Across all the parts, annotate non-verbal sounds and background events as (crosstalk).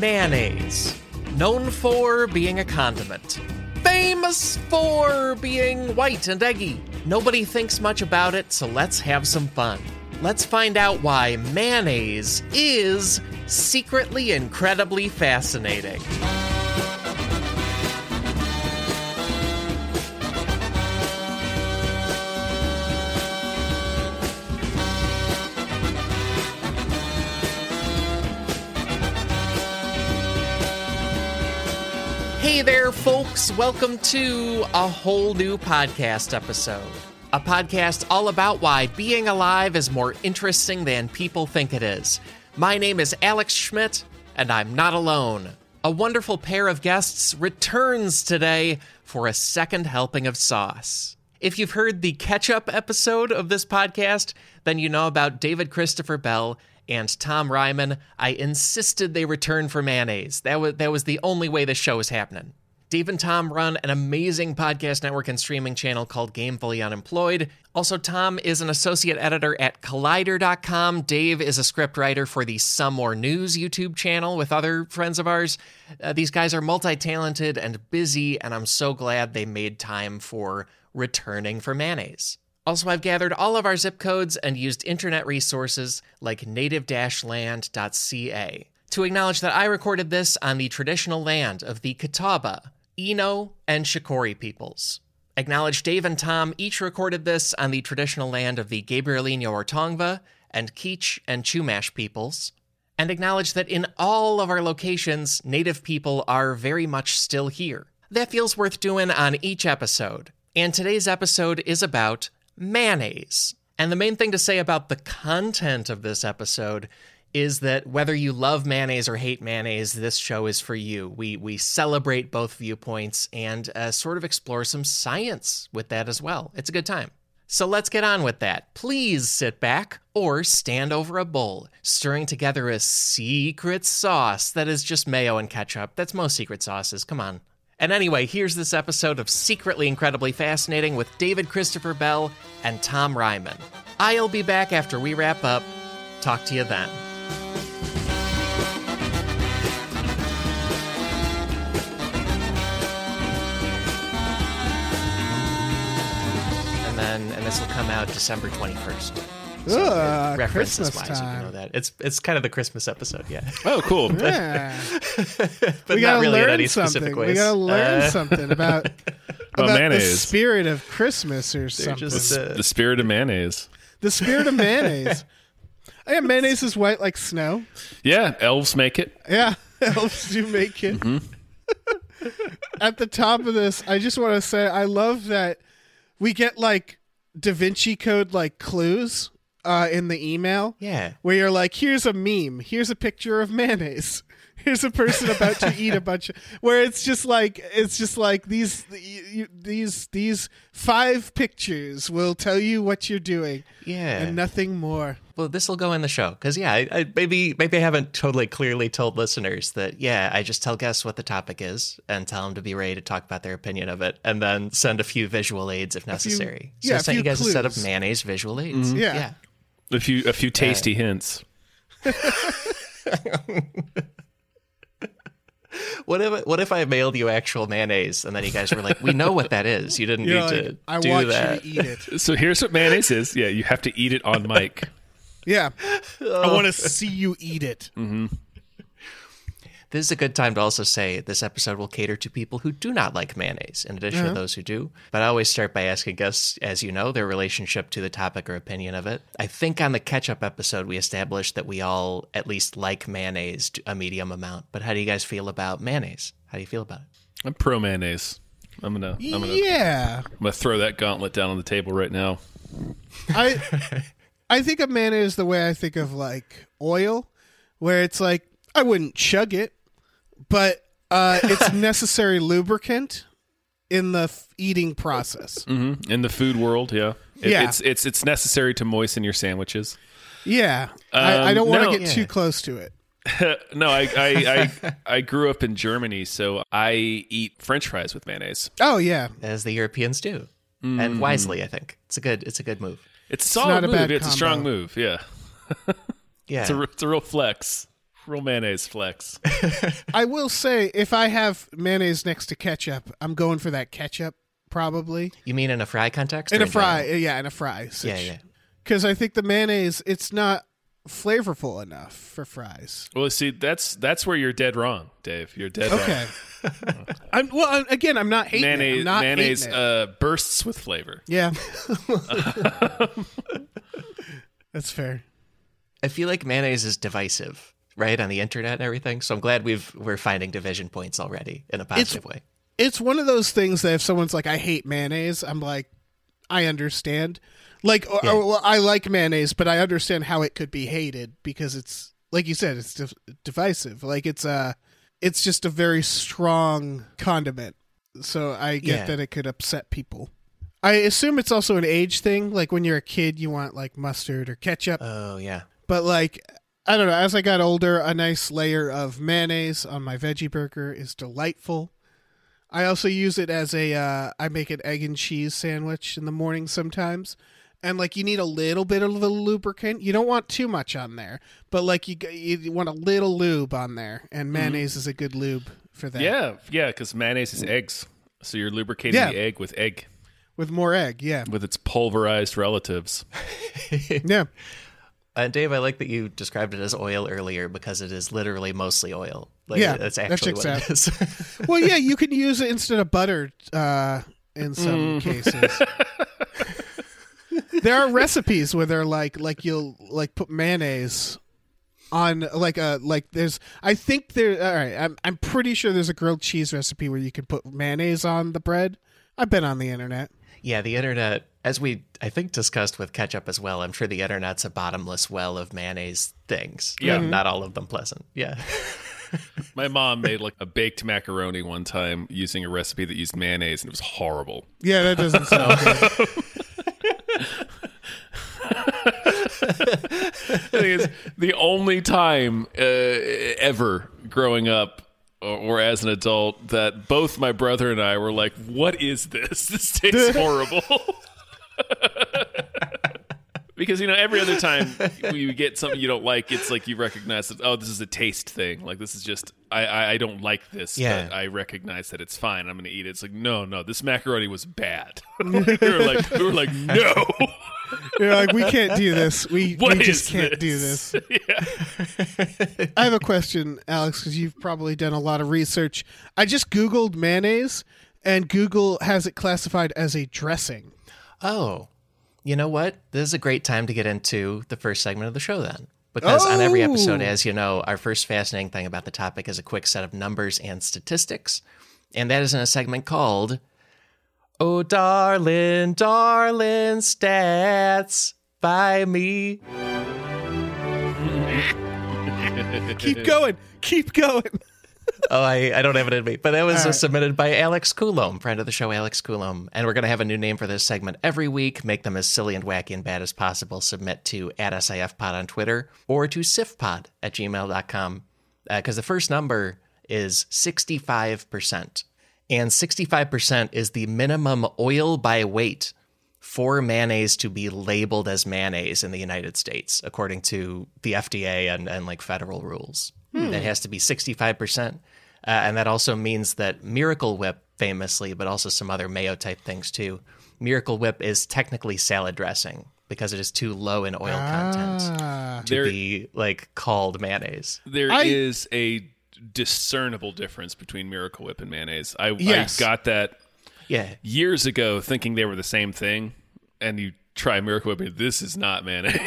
mayonnaise. Known for being a condiment. Famous for being white and eggy. Nobody thinks much about it, so let's have some fun. Let's find out why mayonnaise is secretly incredibly fascinating. Hey there, folks. Welcome to a whole new podcast episode. A podcast all about why being alive is more interesting than people think it is. My name is Alex Schmidt, and I'm not alone. A wonderful pair of guests returns today for a second helping of sauce. If you've heard the catch up episode of this podcast, then you know about David Christopher Bell and Tom Reimann. I insisted they return for mayonnaise. That was that was the only way this show was happening. Dave and Tom run an amazing podcast network and streaming channel called Gamefully Unemployed. Also, Tom is an associate editor at Collider.com. Dave is a scriptwriter for the Some More News YouTube channel with other friends of ours. Uh, these guys are multi talented and busy, and I'm so glad they made time for returning for mayonnaise. Also, I've gathered all of our zip codes and used internet resources like native land.ca to acknowledge that I recorded this on the traditional land of the Catawba, Eno, and Shakori peoples. Acknowledge Dave and Tom each recorded this on the traditional land of the Gabrielino Ortongva and Kizh and Chumash peoples. And acknowledge that in all of our locations, Native people are very much still here. That feels worth doing on each episode. And today's episode is about mayonnaise. And the main thing to say about the content of this episode is that whether you love mayonnaise or hate mayonnaise, this show is for you. We we celebrate both viewpoints and uh, sort of explore some science with that as well. It's a good time. So let's get on with that. Please sit back or stand over a bowl, stirring together a secret sauce that is just mayo and ketchup. That's most secret sauces. Come on. And anyway, here's this episode of Secretly Incredibly Fascinating with David Christopher Bell and Tom Reimann. I'll be back after we wrap up. Talk to you then. And then, and this will come out December 21st. So Ugh, references Christmas wise, you know that. It's it's kind of the Christmas episode, yeah. Oh, cool. (laughs) Yeah. but we not gotta really in learn any something. specific ways. We gotta learn Uh, something about (laughs) About about the spirit of Christmas or something. just, uh, the spirit of mayonnaise. the spirit of mayonnaise. Oh, (laughs) yeah, mayonnaise is white like snow. Yeah, elves make it. Yeah, elves do make it. Mm-hmm. At the top of this, I just want to say I love that we get like Da Vinci Code like clues uh, in the email. Yeah. where you're like, here's a meme, here's a picture of mayonnaise, (laughs) here's a person about to eat a bunch of. Where it's just like it's just like these these these five pictures will tell you what you're doing Yeah. and nothing more. Well, this will go in the show because yeah, I, I, maybe maybe I haven't totally clearly told listeners that yeah, I just tell guests what the topic is and tell them to be ready to talk about their opinion of it, and then send a few visual aids if necessary. so yeah, I sent you few guys a set of mayonnaise visual aids. Yeah. yeah. A few a few tasty hints. (laughs) What if what if I mailed you actual mayonnaise and then you guys were like, we know what that is. You didn't You're need like, to I do want that. you to eat it. (laughs) So here's what mayonnaise is. Yeah, you have to eat it on mic. Yeah, I want to (laughs) see you eat it. Mm-hmm. This is a good time to also say this episode will cater to people who do not like mayonnaise, in addition to uh-huh. those who do. But I always start by asking guests, as you know, their relationship to the topic or opinion of it. I think on the ketchup episode, we established that we all at least like mayonnaise to a medium amount. But how do you guys feel about mayonnaise? How do you feel about it? I'm pro mayonnaise. I'm gonna I'm gonna Yeah, I'm gonna throw that gauntlet down on the table right now. I I think of mayonnaise the way I think of like oil, where it's like I wouldn't chug it, but uh, it's (laughs) necessary lubricant in the f- eating process. hmm In the food world, yeah. It- Yeah. It's it's it's necessary to moisten your sandwiches. Yeah, I, I Um, don't want to no. get Yeah. too close to it. (laughs) no, I I, I I grew up in Germany, so I eat French fries with mayonnaise. Oh yeah, As the Europeans do. And wisely, I think. It's a good it's a good move. It's a solid not a move. bad it's a strong move. Yeah, (laughs) Yeah. it's a it's a real flex. Real mayonnaise flex. (laughs) I will say, if I have mayonnaise next to ketchup, I'm going for that ketchup probably You mean in a fry context? in a fry. general? Yeah, in a fry. Yeah, yeah. Because I think the mayonnaise, it's not flavorful enough for fries. Well, see, that's that's where you're dead wrong, Dave. You're dead wrong. Okay. (laughs) I'm, well, again, I'm not hating it. Mayonnaise, I'm not mayonnaise hating it. uh, bursts with flavor. yeah. (laughs) That's fair. I feel like mayonnaise is divisive, right, on the internet and everything. So I'm glad we've we're finding division points already in a positive way. It's one of those things that if someone's like, I hate mayonnaise, I'm like, I understand. Like, or, Yeah. or, well, I like mayonnaise, but I understand how it could be hated because it's, like you said, it's div- divisive. Like, it's a, it's just a very strong condiment. So I get Yeah. that it could upset people. I assume it's also an age thing. Like, when you're a kid, you want like mustard or ketchup. Oh yeah. But like I don't know, as I got older, a nice layer of mayonnaise on my veggie burger is delightful. I also use it as a uh, I make an egg and cheese sandwich in the morning sometimes. And like you need a little bit of the lubricant. You don't want too much on there, but like you you want a little lube on there, and mayonnaise is a good lube for that. Yeah, yeah, because mayonnaise is eggs, so you're lubricating Yeah. the egg with egg with more egg. Yeah, with its pulverized relatives. (laughs) yeah. Uh, Dave, I like that you described it as oil earlier because it is literally mostly oil. Like, Yeah, that's that actually checks what out. it is. (laughs) Well, yeah, you can use it instead of butter uh, in some cases. there are recipes where they're like, like you'll like put mayonnaise on like a like there's I think there all right I'm I'm pretty sure there's a grilled cheese recipe where you can put mayonnaise on the bread. I've been on the internet. yeah, the internet, as we I think discussed with ketchup as well. I'm sure the internet's a bottomless well of mayonnaise things. Yeah. and not all of them pleasant. Yeah. (laughs) My mom made like a baked macaroni one time using a recipe that used mayonnaise, and it was horrible. Yeah, that doesn't sound (laughs) good. I think it's the only time uh, ever growing up or, or as an adult that both my brother and I were like, "What is this? This tastes (laughs) horrible." (laughs) because you know, every other time you get something you don't like, it's like you recognize that oh, this is a taste thing. Like this is just I I, I don't like this, Yeah. but I recognize that it's fine. I'm going to eat it. It's like no, no, this macaroni was bad. (laughs) we were like, we were like, no. (laughs) You're like, we can't do this. We, What we just can't do this. yeah. I have a question, Alex, because you've probably done a lot of research. I just Googled mayonnaise, and Google has it classified as a dressing. Oh, you know what? This is a great time to get into the first segment of the show then. Because on every episode, Oh. as you know, our first fascinating thing about the topic is a quick set of numbers and statistics. And that is in a segment called Oh, darling, darling, stats by me. Keep going. Keep going. Oh, I, I don't have it in me. But that was uh, right. submitted by Alex Coulomb, friend of the show, Alex Coulomb. And we're going to have a new name for this segment every week. Make them as silly and wacky and bad as possible. Submit to at SIFPod on Twitter or to sifpod at gmail.com. Because the first number is 65%. And 65% is the minimum oil by weight for mayonnaise to be labeled as mayonnaise in the United States, according to the FDA and, and like federal rules. It has to be 65%. Uh, and that also means that Miracle Whip, famously, but also some other mayo type things too, Miracle Whip is technically salad dressing because it is too low in oil content Ah. to There- be like called mayonnaise. There I- is a discernible difference between Miracle Whip and mayonnaise. I, Yes. I got that Yeah. years ago thinking they were the same thing, and you try Miracle Whip, and this is not mayonnaise.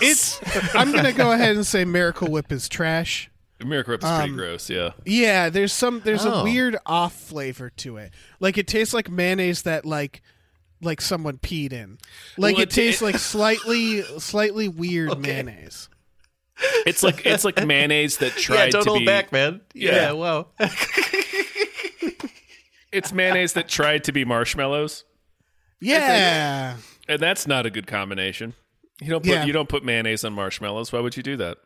It's. I'm gonna go ahead and say Miracle Whip is trash. Miracle Whip is pretty um, gross, yeah. Yeah, there's some. There's a Oh. weird off flavor to it. Like it tastes like mayonnaise that like. Like someone peed in, like Well, it it- tastes like slightly, (laughs) slightly weird mayonnaise. It's like it's like mayonnaise that (laughs) tried don't to hold be back, man. Yeah, Yeah. whoa. (laughs) it's mayonnaise that tried to be marshmallows, Yeah, and that's not a good combination. You don't put Yeah. you don't put mayonnaise on marshmallows. Why would you do that,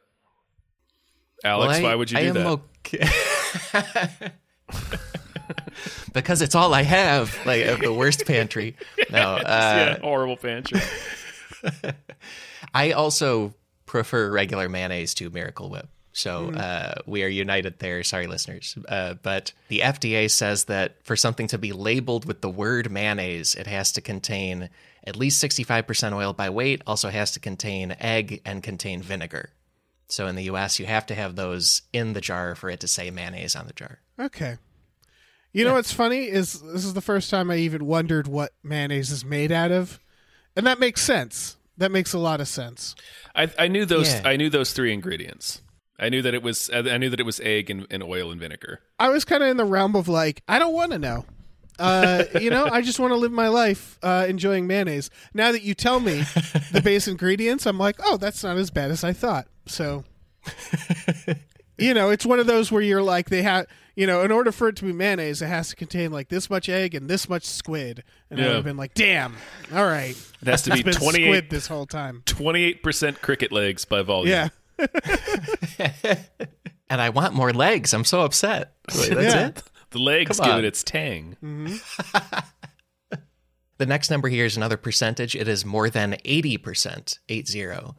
Alex? Well, I- why would you I do am that? okay. (laughs) because it's all I have. Like of the worst pantry. (laughs) No, uh, yeah, horrible pantry. (laughs) I also prefer regular mayonnaise to Miracle Whip. So uh, we are united there. Sorry, listeners. Uh, but the FDA says that for something to be labeled with the word mayonnaise, it has to contain at least 65% oil by weight, also has to contain egg and contain vinegar. So in the US, you have to have those in the jar for it to say mayonnaise on the jar. Okay. You know what's funny is this is the first time I even wondered what mayonnaise is made out of, and that makes sense. That makes a lot of sense. I, I knew those. Yeah. I knew those three ingredients. I knew that it was. I knew that it was egg and, and oil and vinegar. I was kind of in the realm of like, I don't want to know. Uh, you know, I just want to live my life uh, enjoying mayonnaise. Now that you tell me the base (laughs) ingredients, I'm like, oh, that's not as bad as I thought. So, you know, it's one of those where you're like, they have, you know, in order for it to be mayonnaise, it has to contain like this much egg and this much squid. And I Yeah. would have been like, damn, all right. It has to (laughs) be It's been 28 squid this whole time. 28% cricket legs by volume. Yeah. (laughs) (laughs) And I want more legs. I'm so upset. Wait, that's Yeah. it? The legs Come give on. it its tang. Mm-hmm. The next number here is another percentage. It is more than 80%, 80.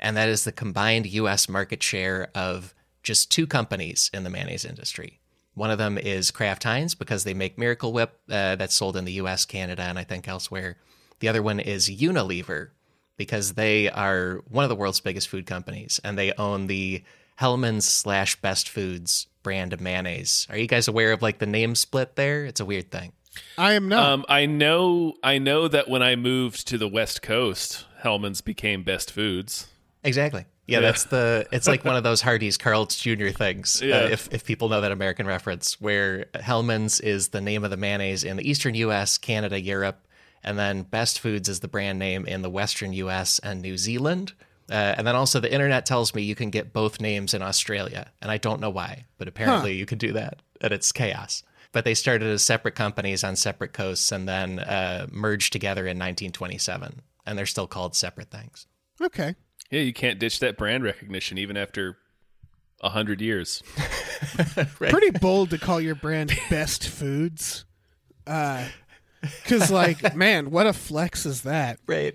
And that is the combined US market share of just two companies in the mayonnaise industry. One of them is Kraft Heinz because they make Miracle Whip uh, that's sold in the US, Canada, and I think elsewhere. The other one is Unilever because they are one of the world's biggest food companies and they own the Hellmann's slash Best Foods brand of mayonnaise. Are you guys aware of like the name split there? It's a weird thing. I am not. Um, I know. I know that when I moved to the West Coast, Hellmann's became Best Foods. Exactly. Yeah, that's the. It's like one of those Hardee's Carl's Jr. things. Yeah. Uh, if if people know that American reference, where Hellmann's is the name of the mayonnaise in the Eastern U.S., Canada, Europe, and then Best Foods is the brand name in the Western U.S. and New Zealand. Uh, and then also the internet tells me you can get both names in Australia, and I don't know why, but apparently you can do that, and it's chaos. But they started as separate companies on separate coasts, and then uh, merged together in 1927, and they're still called separate things. okay. Yeah, you can't ditch that brand recognition even after a hundred years. (laughs) pretty bold to call your brand best foods. Uh, because like (laughs) man what a flex is that? Right.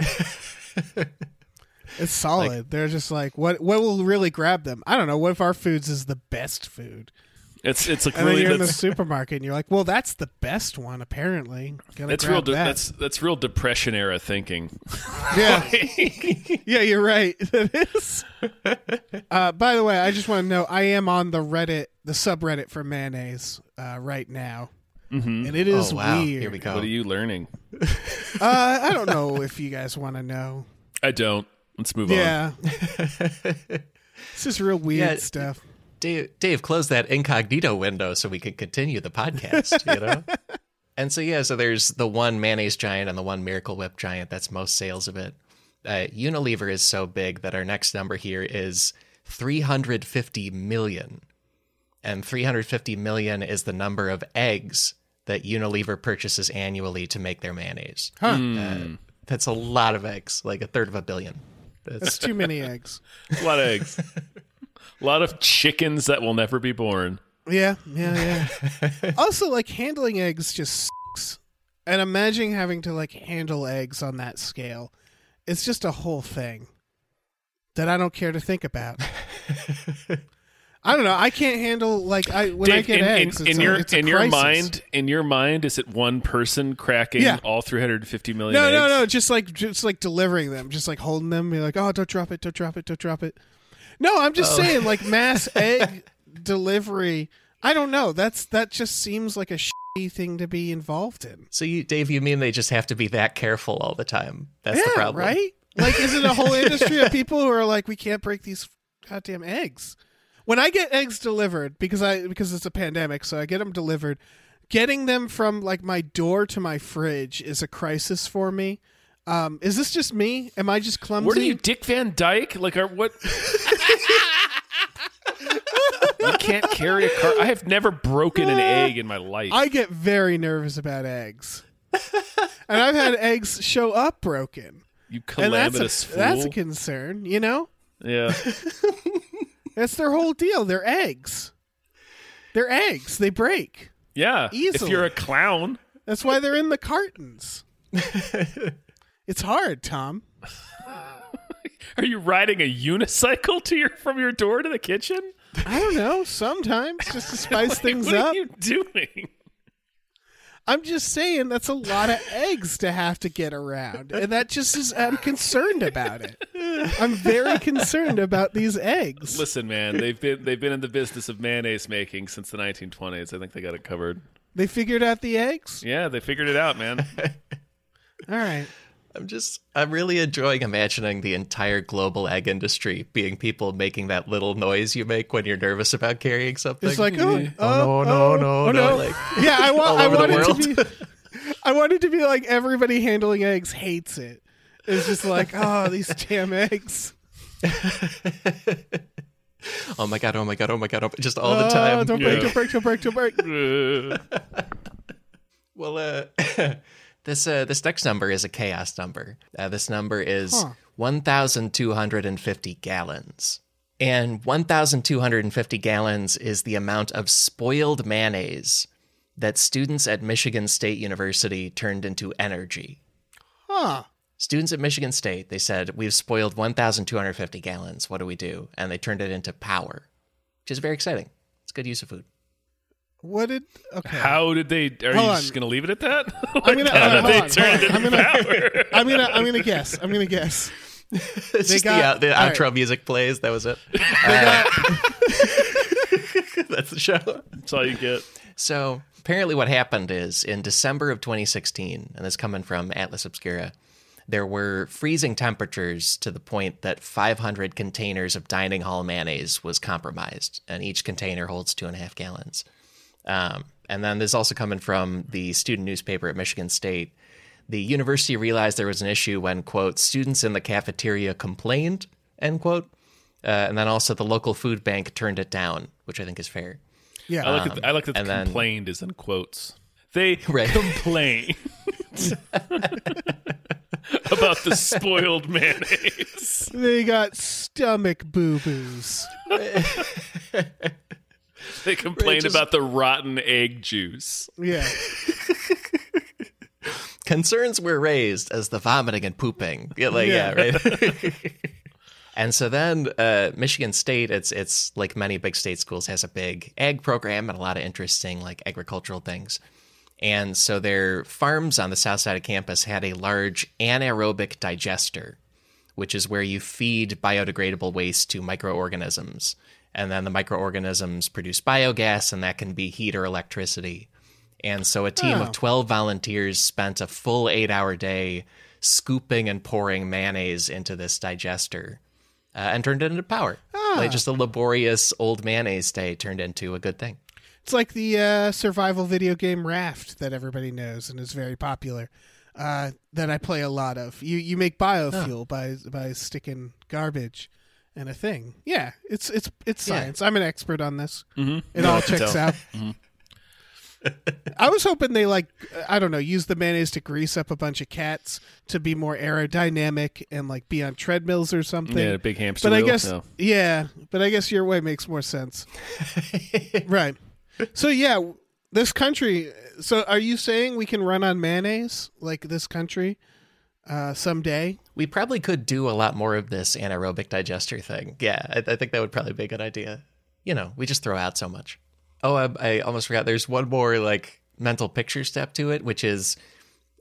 it's solid. They're just like what what will really grab them? I don't know. What if our foods is the best food It's it's like and then you're in the supermarket and you're like well that's the best one apparently Gonna that's real de- that. that's that's real depression era thinking. (laughs) yeah (laughs) yeah you're right (laughs) That is. uh, by the way i just want to know i am on the reddit the subreddit for mayonnaise uh, right now and it is oh wow! weird Here we go. What are you learning? Uh, I don't know if you guys want to know. I don't. Let's move on. Yeah. this is real weird Yeah. stuff. Dave, Dave, close that incognito window so we can continue the podcast. You know. (laughs) and so yeah, so there's the one mayonnaise giant and the one Miracle Whip giant. That's most sales of it. Uh, Unilever is so big that our next number here is 350 million, and 350 million is the number of eggs that Unilever purchases annually to make their mayonnaise. Huh. Uh, that's a lot of eggs, like a third of a billion. That's That's too many eggs. (laughs) A lot of eggs. (laughs) a lot of chickens that will never be born. Yeah, yeah, yeah. (laughs) also, like handling eggs just sucks. And imagine having to like handle eggs on that scale, it's just a whole thing that I don't care to think about. (laughs) I don't know. I can't handle like I when I get in, in- eggs. in, it's a- your in your mind, in your mind, is it one person cracking Yeah. all 350 million? No, no, eggs? no. Just like just like delivering them, just like holding them. Be like, oh, don't drop it, don't drop it, don't drop it. No, I'm just oh. saying, like mass (laughs) egg delivery. I don't know. That's that just seems like a shitty thing to be involved in. So you, Dave, you mean they just have to be that careful all the time? That's yeah, the problem, right? Like, is it a whole (laughs) industry of people who are like, we can't break these goddamn eggs? When I get eggs delivered, because I because it's a pandemic, so I get them delivered. Getting them from like my door to my fridge is a crisis for me. Um, is this just me? Am I just clumsy? What are you, Dick Van Dyke? Like, are what? you can't carry a car. I have never broken an egg in my life. I get very nervous about eggs, and I've had eggs show up broken, you and that's calamitous a, fool. that's a concern. You know, yeah. (laughs) that's their whole deal. They're eggs. They're eggs. They break. Yeah. If Easily. you're a clown, That's why they're in the cartons. (laughs) it's hard, Tom. (laughs) are you riding a unicycle to your from your door to the kitchen? I don't know. Sometimes just to (laughs) spice things what up. What are you doing? I'm just saying that's a lot of eggs to have to get around, and that just is. I'm concerned about it. I'm very concerned about these eggs. Listen, man, they've been they've been in the business of mayonnaise making since the 1920s. I think they got it covered. They figured out the eggs. Yeah, they figured it out, man. (laughs) All right. I'm just, I'm really enjoying imagining the entire global egg industry being people making that little noise you make when you're nervous about carrying something. It's like, oh, oh, oh, no, no, oh, no, oh, no. Like, (laughs) Yeah, I want. I over want it to be. I want it to be like everybody handling eggs hates it. It's just like, oh, these (laughs) damn eggs. (laughs) oh my god, oh my god, oh my god, oh, just all the Oh, time. don't break, Yeah. don't break, don't break, don't break. Well, uh, this uh, this next number is a chaos number. Uh, this number is Huh. 1,250 gallons. And 1,250 gallons is the amount of spoiled mayonnaise that students at Michigan State University turned into energy. Huh. Students at Michigan State, they said, We've spoiled 1,250 gallons. What do we do? And they turned it into power, which is very exciting. It's good use of food. What did? Okay. how did they? Are Hold you on. just gonna leave it at that? I'm gonna. uh, they on, turn it on. I'm gonna. power? (laughs) I'm gonna. I'm gonna guess. I'm gonna guess. (laughs) It's They just got- the, uh, the all right. outro music plays. That was it. (laughs) That's the show. That's all you get. So apparently, what happened is in December of 2016, and this coming from Atlas Obscura, there were freezing temperatures to the point that 500 containers of dining hall mayonnaise was compromised, and each container holds two and a half gallons. Um, and then this is also coming from the student newspaper at Michigan State. The university realized there was an issue when, quote, students in the cafeteria complained, end quote. Uh, and then also the local food bank turned it down, which I think is fair. Yeah. I like that. I like that. The and then- complained is in quotes. They (laughs) Right. complain (laughs) about the spoiled mayonnaise. they got stomach boo boos. (laughs) (laughs) They complain just- about the rotten egg juice. Yeah. (laughs) concerns were raised as the vomiting and pooping. Yeah, like yeah, Yeah. right. (laughs) and so then uh, Michigan State, it's it's like many big state schools, has a big ag program and a lot of interesting like agricultural things. And so their farms on the south side of campus had a large anaerobic digester, which is where you feed biodegradable waste to microorganisms. And then the microorganisms produce biogas, and that can be heat or electricity. And so a team Oh. of 12 volunteers spent a full eight hour day scooping and pouring mayonnaise into this digester uh, and turned it into power. Like just a laborious old mayonnaise day turned into a good thing. It's like the uh, survival video game Raft that everybody knows and is very popular. Uh, that I play a lot of. You you make biofuel by by sticking garbage and a thing. Yeah, it's it's it's Yeah. science. I'm an expert on this. Mm-hmm. It all (laughs) checks out. (laughs) (laughs) I was hoping they like I don't know use the mayonnaise to grease up a bunch of cats to be more aerodynamic and like be on treadmills or something. Yeah, big hamster but I guess No. yeah, but I guess your way makes more sense. right. So yeah, this country. So are you saying we can run on mayonnaise like this country uh, someday? We probably could do a lot more of this anaerobic digester thing. Yeah, I, I think that would probably be a good idea. You know, we just throw out so much. Oh, I, I almost forgot. There's one more like mental picture step to it, which is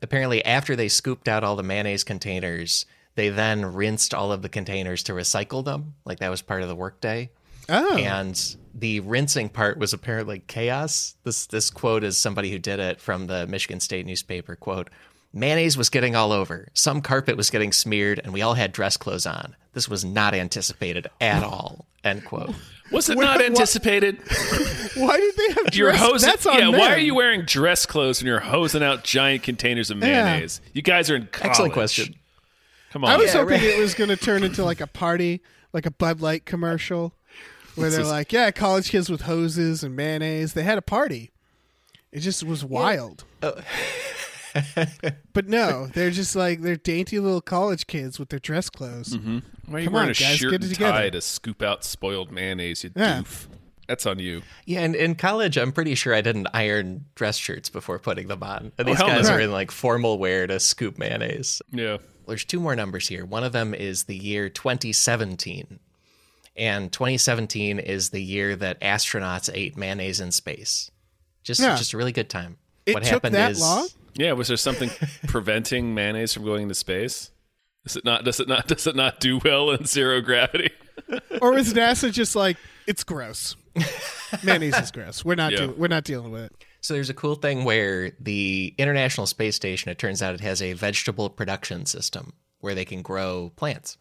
apparently after they scooped out all the mayonnaise containers, they then rinsed all of the containers to recycle them. Like that was part of the workday. Oh, And the rinsing part was apparently chaos. This this quote is somebody who did it from the Michigan State newspaper. Quote: Mayonnaise was getting all over. Some carpet was getting smeared, and we all had dress clothes on. This was not anticipated at all. End quote. Was it Well, not anticipated? (laughs) why did they have You're dress- hosing. That's on yeah, why are you wearing dress clothes when you're hosing out giant containers of Yeah. mayonnaise? You guys are in college. Excellent question. Come on. I was Yeah, hoping right. it was going to turn into like a party, like a Bud Light commercial, where they're like, "Yeah, college kids with hoses and mayonnaise." They had a party. It just was wild. Oh. (laughs) but no, they're just like they're dainty little college kids with their dress clothes. Mm-hmm. Why are you Come wearing on, a guys, shirt get it and together. tie to scoop out spoiled mayonnaise? You Yeah. doof. That's on you. Yeah, and in college, I'm pretty sure I didn't iron dress shirts before putting them on. And oh, these hell guys no. are in like formal wear to scoop mayonnaise. Yeah. There's two more numbers here. One of them is the year 2017. And 2017 is the year that astronauts ate mayonnaise in space. Just, Yeah. just a really good time. It what took happened that is, long? Yeah, was there something (laughs) preventing mayonnaise from going into space? Does it not? Does it not? (laughs) Does it not do well in zero gravity? (laughs) Or was NASA just like it's gross? Mayonnaise is gross. We're not Yeah. doing, we're not dealing with it. So there's a cool thing where the International Space Station, it turns out it has a vegetable production system where they can grow plants.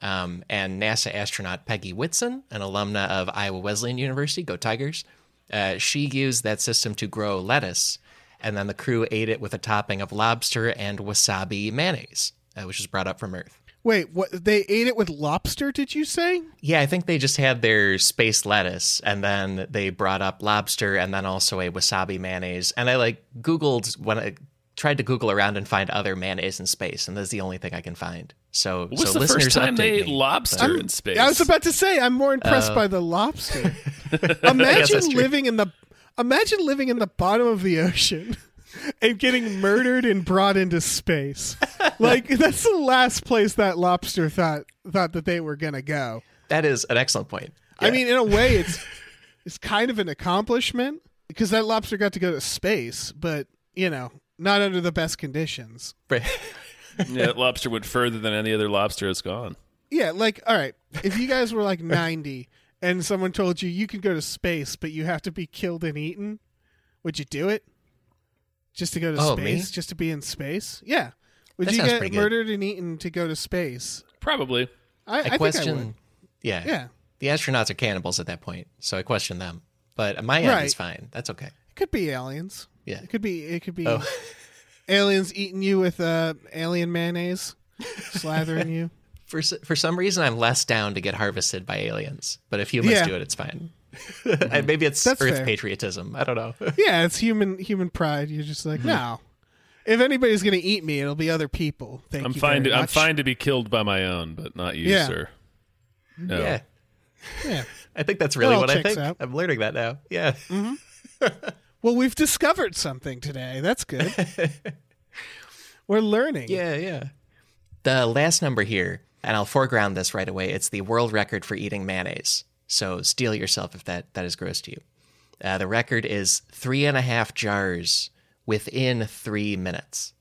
Um, and NASA astronaut Peggy Whitson, an alumna of Iowa Wesleyan University, go Tigers, uh, she used that system to grow lettuce, and then the crew ate it with a topping of lobster and wasabi mayonnaise, uh, which was brought up from Earth. Wait, what? They ate it with lobster? Did you say? Yeah, I think they just had their space lettuce and then they brought up lobster and then also a wasabi mayonnaise. And I like Googled when I tried to Google around and find other mayonnaise in space, and that's the only thing I can find. So, What was so the listeners first time update they ate me. lobster in space? I was about to say I'm more impressed by the lobster. (laughs) imagine living in the imagine living in the bottom of the ocean (laughs) and getting murdered and brought into space. Like (laughs) that's the last place that lobster thought thought that they were gonna go. That is an excellent point. I mean, in a way, (laughs) it's it's kind of an accomplishment because that lobster got to go to space, but you know, not under the best conditions. Right. yeah, that lobster went further than any other lobster has gone. Yeah, like all right, if you guys were like 90 and someone told you you can go to space but you have to be killed and eaten, would you do it? Just to go to Oh, me? space, just to be in space? Yeah. Would That you get murdered and eaten to go to space? Probably. I, I, I think I question. would. yeah. Yeah. The astronauts are cannibals at that point, so I question them. But my end Right. is fine. That's okay. It could be aliens. Yeah. It could be it could be Oh. aliens eating you with uh, alien mayonnaise, slathering (laughs) you. For for some reason, I'm less down to get harvested by aliens. But if humans Yeah. do it, it's fine. (laughs) and maybe it's That's Earth fair. patriotism. I don't know. (laughs) Yeah, it's human human pride. You're just Mm-hmm. like, no. If anybody's gonna eat me, it'll be other people. Thank I'm you. fine. very To, I'm fine to be killed by my own, but not you, Yeah. sir. No. Yeah. Yeah. (laughs) I think that's really all what I think. out. I'm learning that now. Yeah. Well, we've discovered something today. That's good. We're learning. Yeah, yeah. The last number here, and I'll foreground this right away. It's the world record for eating mayonnaise. So steel yourself if that that is gross to you. Uh, the record is three and a half jars within three minutes.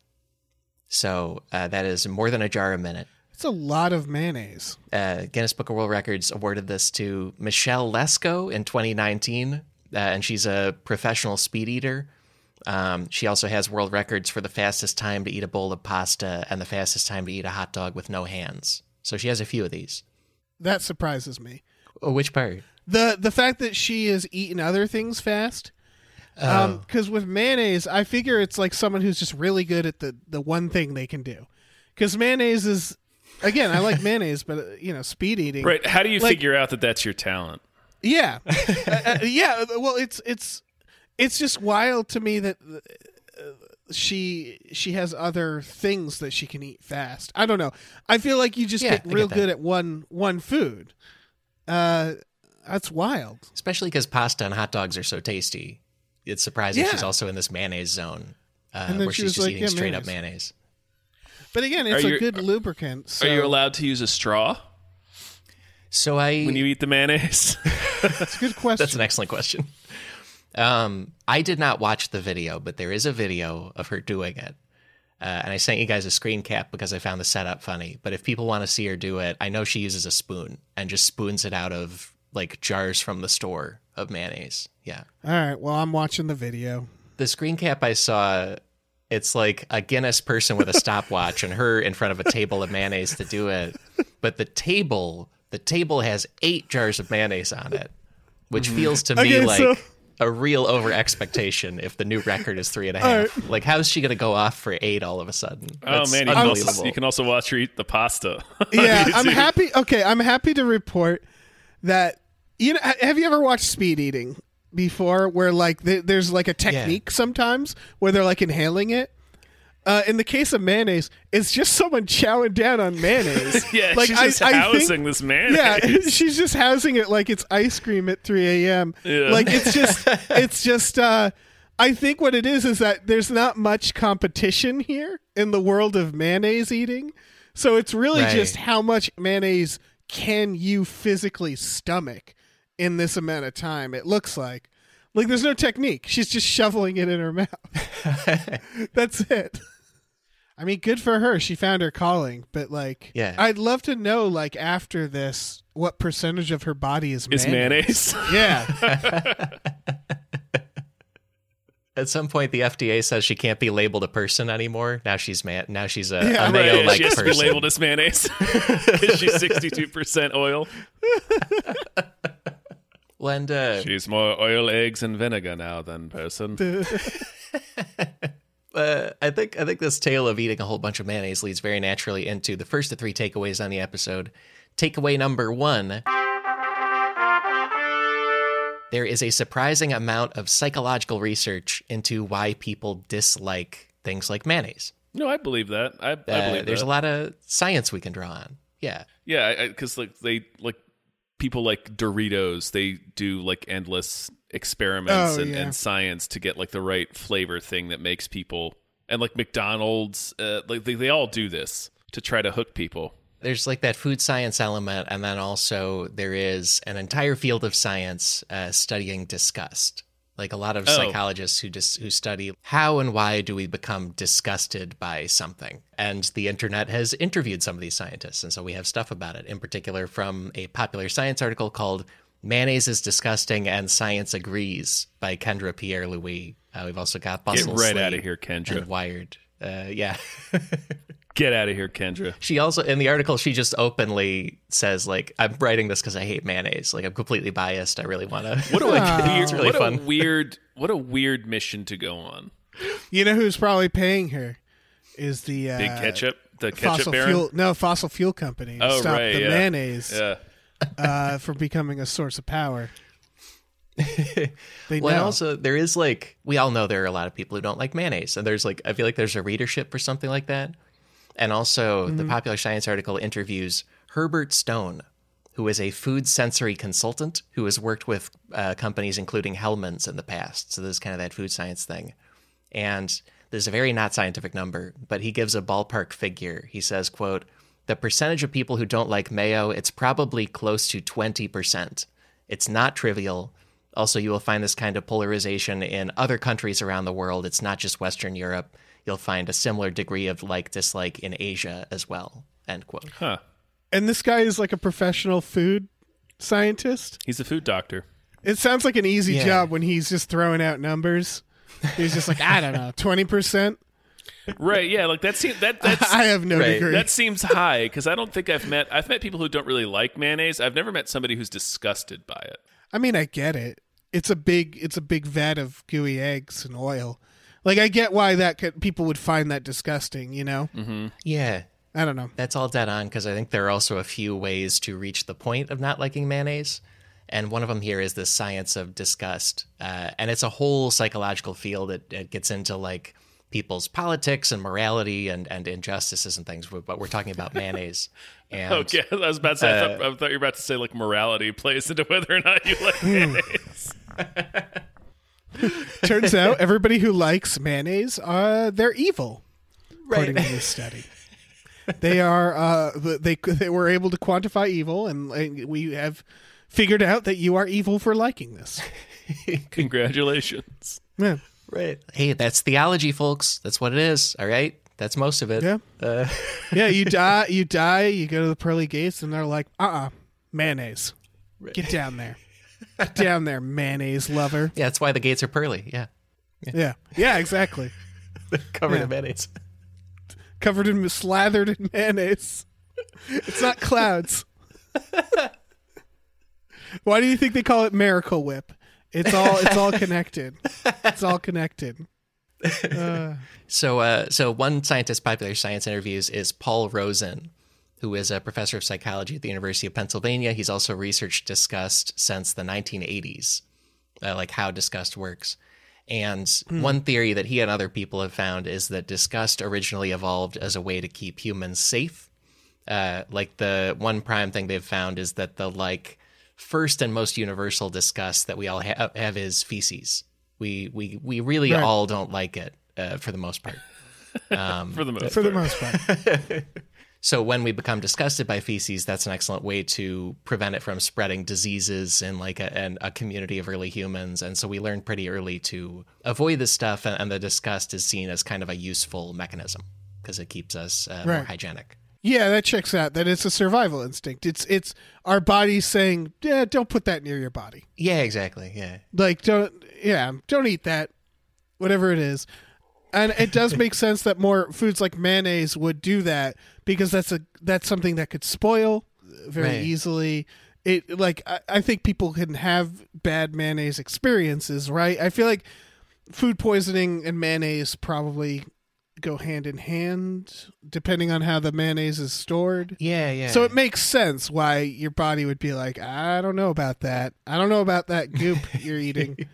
So uh, that is more than a jar a minute. It's a lot of mayonnaise. uh, Guinness Book of World Records awarded this to Michelle Lesco in 2019, uh, and she's a professional speed eater. Um, she also has world records for the fastest time to eat a bowl of pasta and the fastest time to eat a hot dog with no hands. So she has a few of these. That surprises me. Oh, which part? The the fact that she is eating other things fast. Oh. Because with mayonnaise, I figure it's like someone who's just really good at the the one thing they can do. Because mayonnaise is, again, I like (laughs) mayonnaise, but uh, you know, speed eating. Right. How do you Like- figure out that that's your talent? Yeah, (laughs) Uh, uh, yeah. Well, it's it's it's just wild to me that uh, she she has other things that she can eat fast. I don't know. I feel like you just Yeah, get I get real good at one one food. Uh, that's wild. Especially because pasta and hot dogs are so tasty. It's surprising Yeah. she's also in this mayonnaise zone uh, where she she's just like, eating yeah, straight up mayonnaise. mayonnaise. But again, it's Are a you- good lubricant. So Are you allowed to use a straw So I when you eat the mayonnaise? That's a good question. (laughs) That's an excellent question. Um, I did not watch the video, but there is a video of her doing it. Uh, and I sent you guys a screen cap because I found the setup funny. But if people want to see her do it, I know she uses a spoon and just spoons it out of like jars from the store of mayonnaise. Yeah. All right. Well, I'm watching the video. The screen cap I saw, it's like a Guinness person with a stopwatch and her in front of a table of mayonnaise to do it. But the table, the table has eight jars of mayonnaise on it, which feels to me Okay, like so- a real over expectation if the new record is three and a half. Like, how's she going to go off for eight all of a sudden? oh man, you can, also, you can also watch her eat the pasta. (laughs) Yeah, I'm happy. Okay, I'm happy to report that you know. Have you ever watched speed eating before, where like th- there's like a technique sometimes where they're like inhaling it. Uh, in the case of mayonnaise, it's just someone chowing down on mayonnaise. (laughs) Yeah, like she's just I, I housing think, this (laughs) mayonnaise. Yeah, she's just housing it like it's ice cream at 3 a.m. Yeah. Like it's just, (laughs) it's just. uh I think what it is is that there's not much competition here in the world of mayonnaise eating, so it's really Right. just how much mayonnaise can you physically stomach in this amount of time? It looks like. Like there's no technique. She's just shoveling it in her mouth. (laughs) That's it. I mean, good for her. She found her calling, but like, Yeah. I'd love to know, like, after this, what percentage of her body is Is mayonnaise. mayonnaise? Yeah, (laughs) At some point, the FDA says she can't be labeled a person anymore. Now she's man. Now she's a, Yeah, a right. mayo-like she has to be labeled as mayonnaise (laughs) because she's sixty-two percent oil. Linda, She's more oil, eggs, and vinegar now than person. (laughs) uh, I think I think this tale of eating a whole bunch of mayonnaise leads very naturally into the first of three takeaways on the episode. Takeaway number one. There is a surprising amount of psychological research into why people dislike things like mayonnaise. No, I believe that. I, I Uh, believe there's that. a lot of science we can draw on. Yeah. Yeah, because like they like people like Doritos, they do like endless experiments Oh, and, yeah. and science to get like the right flavor thing that makes people. And like McDonald's, uh, like they, they all do this to try to hook people. there's like that food science element, and then also there is an entire field of science uh, studying disgust. Like a lot of Oh. psychologists who just who study how and why do we become disgusted by something, and the internet has interviewed some of these scientists, and so we have stuff about it. In particular, from a popular science article called "Mayonnaise is Disgusting and Science Agrees" by Kendra Pierre Louis. Uh, we've also got Get right Sleep out of here, Kendra. and Wired. Uh, yeah. (laughs) Get out of here, Kendra. She also in the article she just openly says like I'm writing this because I hate mayonnaise. Like I'm completely biased. I really want to. (laughs) What a weird, It's really what fun. a weird, what a weird mission to go on. you know who's probably paying her is the uh, Big ketchup, the ketchup fossil baron. fuel. No, fossil fuel company. to Oh, stop right, the yeah. mayonnaise Yeah, uh, from becoming a source of power. (laughs) They Well, know. also there is like we all know there are a lot of people who don't like mayonnaise, and there's like I feel like there's a readership for something like that. And also the popular science article interviews Herbert Stone, who is a food sensory consultant who has worked with uh, companies including Hellmann's in the past. So this is kind of that food science thing. And there's a very not scientific number, but he gives a ballpark figure. He says, quote, the percentage of people who don't like mayo, it's probably close to 20%. It's not trivial. Also, you will find this kind of polarization in other countries around the world. It's not just Western Europe. You'll find a similar degree of like dislike in Asia as well. End quote. huh? and this guy is like a professional food scientist. He's a food doctor. It sounds like an easy Yeah. job when he's just throwing out numbers. He's just like, I don't know, twenty percent. Right? Yeah, like that seems that that's (laughs) I have no Right. degree. That seems high because I don't think I've met I've met people who don't really like mayonnaise. I've never met somebody who's disgusted by it. I mean, I get it. It's a big, it's a big vat of gooey eggs and oil. Like, I get why that could, people would find that disgusting. You know, Yeah, I don't know. That's all dead on because I think there are also a few ways to reach the point of not liking mayonnaise. And one of them here is the science of disgust. Uh, and it's a whole psychological field. It, it gets into like people's politics and morality and, and injustices and things. But we're talking about mayonnaise. (laughs) And Okay, I was about to say. I, Uh, thought, I thought you were about to say like morality plays into whether or not you like mayonnaise. (laughs) (laughs) Turns out everybody who likes mayonnaise, uh, they're evil. According to this study, they are. Uh, they they were able to quantify evil, and, and we have figured out that you are evil for liking this. (laughs) Congratulations. Yeah, right. Hey, that's theology, folks. That's what it is. All right. That's most of it. yeah, Uh, (laughs) yeah. You die. You die. You go to the pearly gates, and they're like, "Uh, uh mayonnaise. Get down there. (laughs) Down there, mayonnaise lover." yeah, that's why the gates are pearly. Yeah. Yeah, yeah, exactly. (laughs) Covered Yeah. in mayonnaise. Covered in slathered in mayonnaise. It's not clouds. Why do you think they call it Miracle Whip? It's all it's all connected. It's all connected. (laughs) Uh, So, uh, so one scientist popular science interviews is Paul Rozin, who is a professor of psychology at the University of Pennsylvania. He's also researched disgust since the 1980s, uh, like how disgust works. And one theory that he and other people have found is that disgust originally evolved as a way to keep humans safe. Uh, like the one prime thing they've found is that the like first and most universal disgust that we all ha- have is feces. We we we really Right. all don't like it uh, for the most part. (laughs) Um, For the most for the most part. (laughs) So when we become disgusted by feces, that's an excellent way to prevent it from spreading diseases in like a, an, a community of early humans. And so we learned pretty early to avoid this stuff, and, and the disgust is seen as kind of a useful mechanism because it keeps us uh, more hygienic. Yeah, that checks out. That it's a survival instinct. It's it's our body saying, "Yeah, don't put that near your body." Yeah, exactly. Yeah. Like, don't yeah, don't eat that, whatever it is. And it does make sense that more foods like mayonnaise would do that because that's a that's something that could spoil very Right. easily. It like I, I think people can have bad mayonnaise experiences, right? I feel like food poisoning and mayonnaise probably go hand in hand depending on how the mayonnaise is stored. Yeah, yeah. So it makes sense why your body would be like, I don't know about that. I don't know about that goop you're eating. (laughs)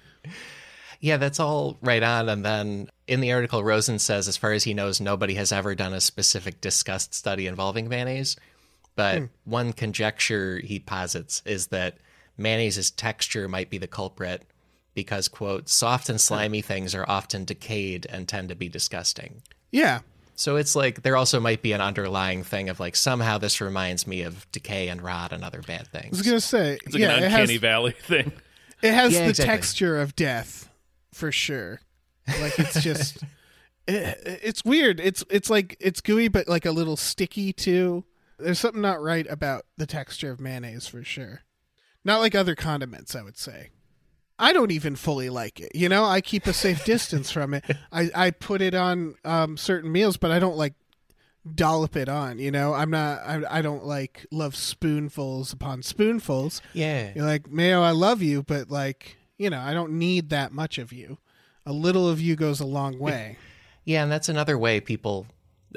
Yeah, that's all right on. And then in the article, Rozin says, as far as he knows, nobody has ever done a specific disgust study involving mayonnaise. But hmm. one conjecture he posits is that mayonnaise's texture might be the culprit because, quote, soft and slimy things are often decayed and tend to be disgusting. Yeah. So it's like there also might be an underlying thing of like somehow this reminds me of decay and rot and other bad things. I was gonna say, It's like yeah, an it has, uncanny valley (laughs) thing. it has Yeah, the exactly. texture of death for sure. Like it's just, it, (laughs) it's weird. It's it's like it's gooey, but like a little sticky too. There's something not right about the texture of mayonnaise for sure. Not like other condiments, I would say. I don't even fully like it. You know, I keep a safe distance from it. (laughs) I, I put it on um, certain meals, but I don't like dollop it on. You know, I'm not. I, I don't like love spoonfuls upon spoonfuls. Yeah. You're like Mayo, I love you, but like you know, I don't need that much of you. A little of you goes a long way. Yeah, and that's another way people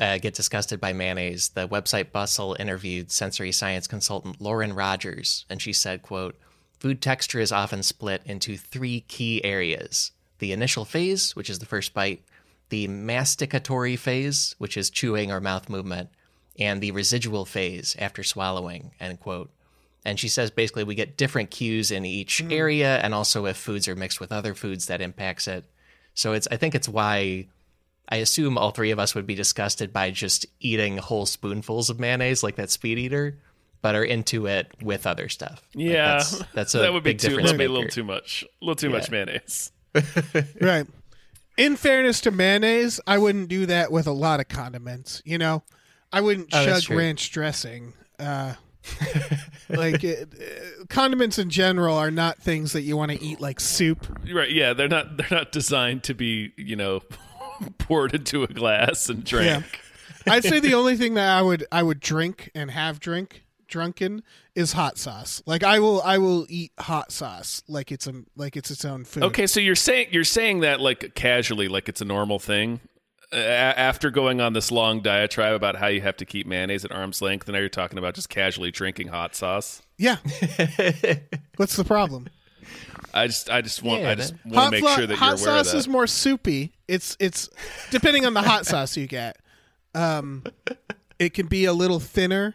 uh, get disgusted by mayonnaise. The website Bustle interviewed sensory science consultant Lauren Rogers, and she said, quote, Food texture is often split into three key areas. The initial phase, which is the first bite, the masticatory phase, which is chewing or mouth movement, and the residual phase after swallowing, end quote. And she says basically we get different cues in each area, and also if foods are mixed with other foods, that impacts it. So it's I think it's why I assume all three of us would be disgusted by just eating whole spoonfuls of mayonnaise like that speed eater, but are into it with other stuff. Like, Yeah, that's, (laughs) that's a that would be big too. difference That'd be a little too much. A little too much mayonnaise. (laughs) right. In fairness to mayonnaise, I wouldn't do that with a lot of condiments. You know, I wouldn't Oh, chug ranch dressing. Uh, like it, uh, condiments in general are not things that you want to eat like soup. Right? Yeah, they're not. They're not designed to be. You know, (laughs) poured into a glass and drank. I'd say the (laughs) only thing that I would I would drink and have drink drunken is hot sauce. Like I will I will eat hot sauce like it's a like it's its own food. Okay, so you're saying you're saying that like casually, like it's a normal thing. Uh, a- after going on this long diatribe about how you have to keep mayonnaise at arm's length, and now you're talking about just casually drinking hot sauce. Yeah. (laughs) What's the problem? I just, I just want, Yeah, I just that- want to make fla- sure that hot you're aware of sauce that. is more soupy. It's it's depending on the hot sauce you get. Um, it can be a little thinner,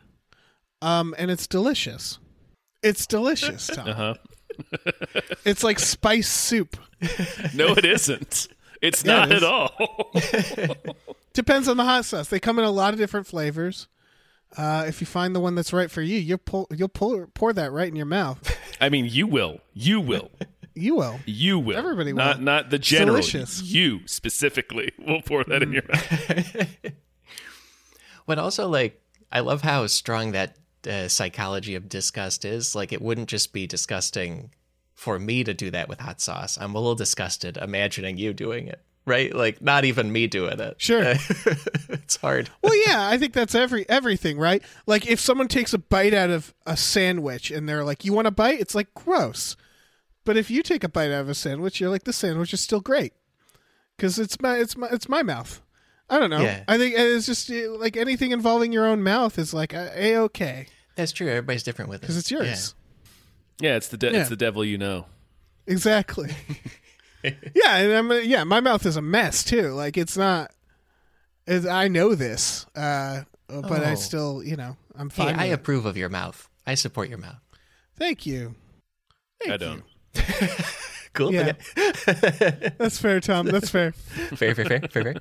um, and it's delicious. It's delicious, Tom. Uh-huh. It's like spice soup. (laughs) No, it isn't. It's Yeah, not it is. at all. (laughs) Depends on the hot sauce. They come in a lot of different flavors. Uh, if you find the one that's right for you, you'll pull you'll pull, pour that right in your mouth. (laughs) I mean, you will. You will. You will. You will. Everybody will. Not not the general. delicious. You specifically (laughs) will pour that in your mouth. But also, like, I love how strong that uh, psychology of disgust is. Like, it wouldn't just be disgusting for me to do that with hot sauce. I'm a little disgusted imagining you doing it, right? Like, not even me doing it. Sure. (laughs) it's hard. Well, yeah, I think that's every everything, right? Like if someone takes a bite out of a sandwich and they're like, "You want a bite?" It's like gross. But if you take a bite out of a sandwich, you're like, "The sandwich is still great," because it's my it's my it's my mouth. I don't know. Yeah. I think it's just uh, like anything involving your own mouth is like a okay That's true. Everybody's different with it. because it's yours. Yeah, it's the de- Yeah. it's the devil you know. Exactly. (laughs) yeah, and I'm, uh, yeah, my mouth is a mess too. Like it's not. It's, I know this, uh, but I Oh. still, you know, I'm Hey, fine. I with it. approve of your mouth. I support your mouth. Thank you. Thank I don't. (laughs) Cool. Yeah. (laughs) That's fair, Tom. That's fair. fair, fair, fair, fair, fair.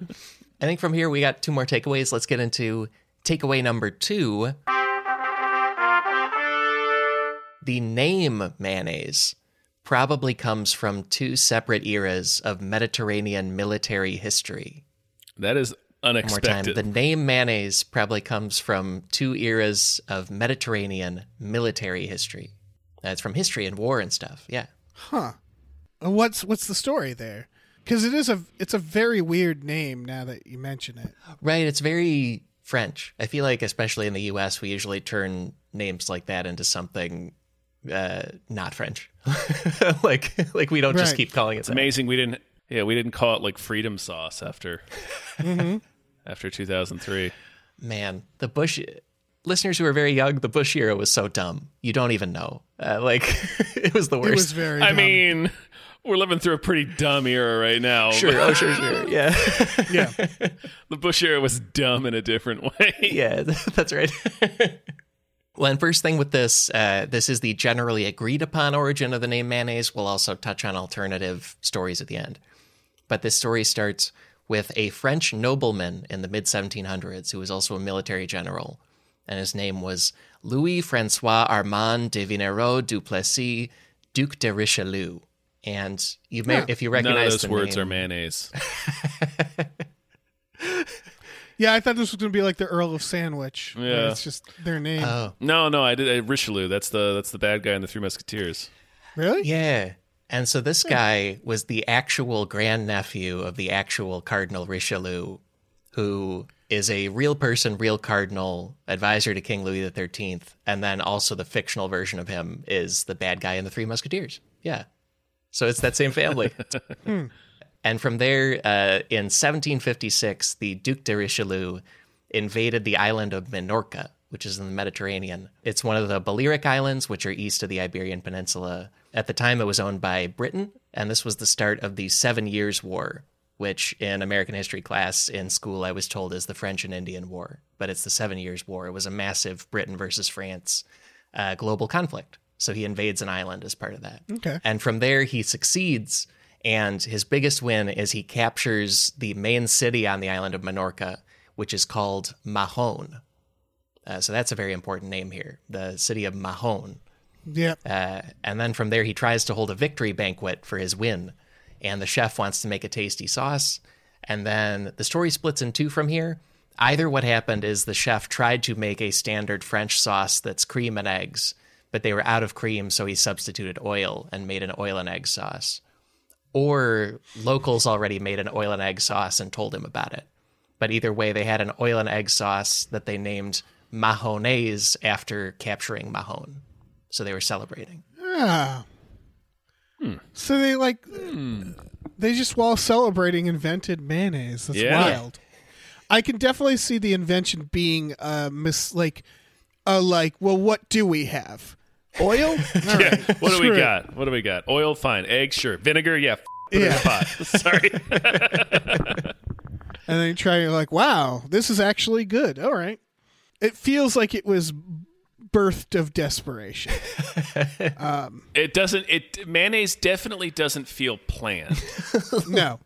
I think from here we got two more takeaways. Let's get into Takeaway number two the name mayonnaise probably comes from two separate eras of Mediterranean military history. That is unexpected. One more time. The name mayonnaise probably comes from two eras of Mediterranean military history. That's from history and war and stuff. Yeah. Huh. Uh, What's what's the story there? Because it is a it's a very weird name now that you mention it. Right. It's very French. I feel like, especially in the US, we usually turn names like that into something uh, not French. (laughs) like, like we don't just keep calling it It's that. amazing we didn't. Yeah, we didn't call it like freedom sauce after Mm-hmm. after 2003. Man, the Bush listeners who are very young, the Bush era was so dumb. You don't even know. Uh, like, (laughs) it was the worst. It was very. I dumb. mean, we're living through a pretty dumb era right now. Sure. Oh, sure, sure. (laughs) Yeah. yeah. the Bush era was dumb in a different way. yeah, that's right. Well, and first thing with this, uh, this is the generally agreed upon origin of the name mayonnaise. We'll also touch on alternative stories at the end. But this story starts with a French nobleman in the mid 1700s who was also a military general. And his name was Louis Francois Armand de Vignerot Duplessis, Duc de Richelieu. And you may, Yeah. if you None of recognize those the words name, are mayonnaise. (laughs) Yeah, I thought this was going to be like the Earl of Sandwich. Yeah. It's just their name. Oh, No, no, I did uh, Richelieu. That's the that's the bad guy in the Three Musketeers. really? Yeah. And so this guy was the actual grandnephew of the actual Cardinal Richelieu, who is a real person, real cardinal, advisor to King Louis XIII. And then also the fictional version of him is the bad guy in the Three Musketeers. Yeah. So it's that same family. (laughs) And from there, uh, in 1756, the Duc de Richelieu invaded the island of Minorca, which is in the Mediterranean. It's one of the Balearic Islands, which are east of the Iberian Peninsula. At the time, it was owned by Britain, and this was the start of the Seven Years' War, which in American history class in school I was told is the French and Indian War. But it's the Seven Years' War. It was a massive Britain versus France uh, global conflict. So he invades an island as part of that. Okay. And from there, he succeeds. And his biggest win is he captures the main city on the island of Minorca, which is called Mahon. Uh, so that's a very important name here, the city of Mahon. Yep. Uh, and then from there, he tries to hold a victory banquet for his win. And the chef wants to make a tasty sauce. And then the story splits in two from here. Either what happened is the chef tried to make a standard French sauce that's cream and eggs, but they were out of cream, so he substituted oil and made an oil and egg sauce. Or locals already made an oil and egg sauce and told him about it. But either way, they had an oil and egg sauce that they named Mahonnaise after capturing Mahon. So they were celebrating. Ah. So they like they just while celebrating invented mayonnaise. That's Yeah. wild. I can definitely see the invention being uh mis like uh like well what do we have? Oil? (laughs) All right. What do Screw we it. got? What do we got? Oil, fine. Eggs, sure. Vinegar, yeah. f- Put it in Yeah. the pot. (laughs) Sorry. (laughs) And then you try you're like, wow, this is actually good. All right. It feels like it was birthed of desperation. Um, it doesn't. It mayonnaise definitely doesn't feel planned, No.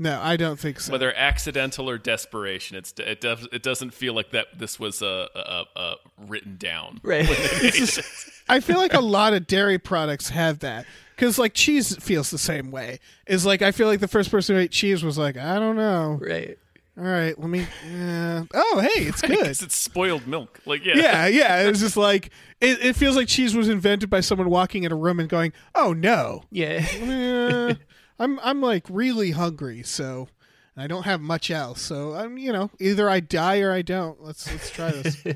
No, I don't think so. whether accidental or desperation. It's it does it doesn't feel like that. This was uh, uh, uh, written down. Right. (laughs) (laughs) I feel like a lot of dairy products have that because like cheese feels the same way. Is like I feel like the first person who ate cheese was like, I don't know. right. All right, let me. Uh, oh, hey, it's (laughs) good. It's spoiled milk. Like yeah. yeah, yeah. It was just like it, it feels like cheese was invented by someone walking in a room and going, "Oh no, Yeah. I'm I'm like really hungry, so I don't have much else. So I'm you know either I die or I don't. Let's let's try this. (laughs)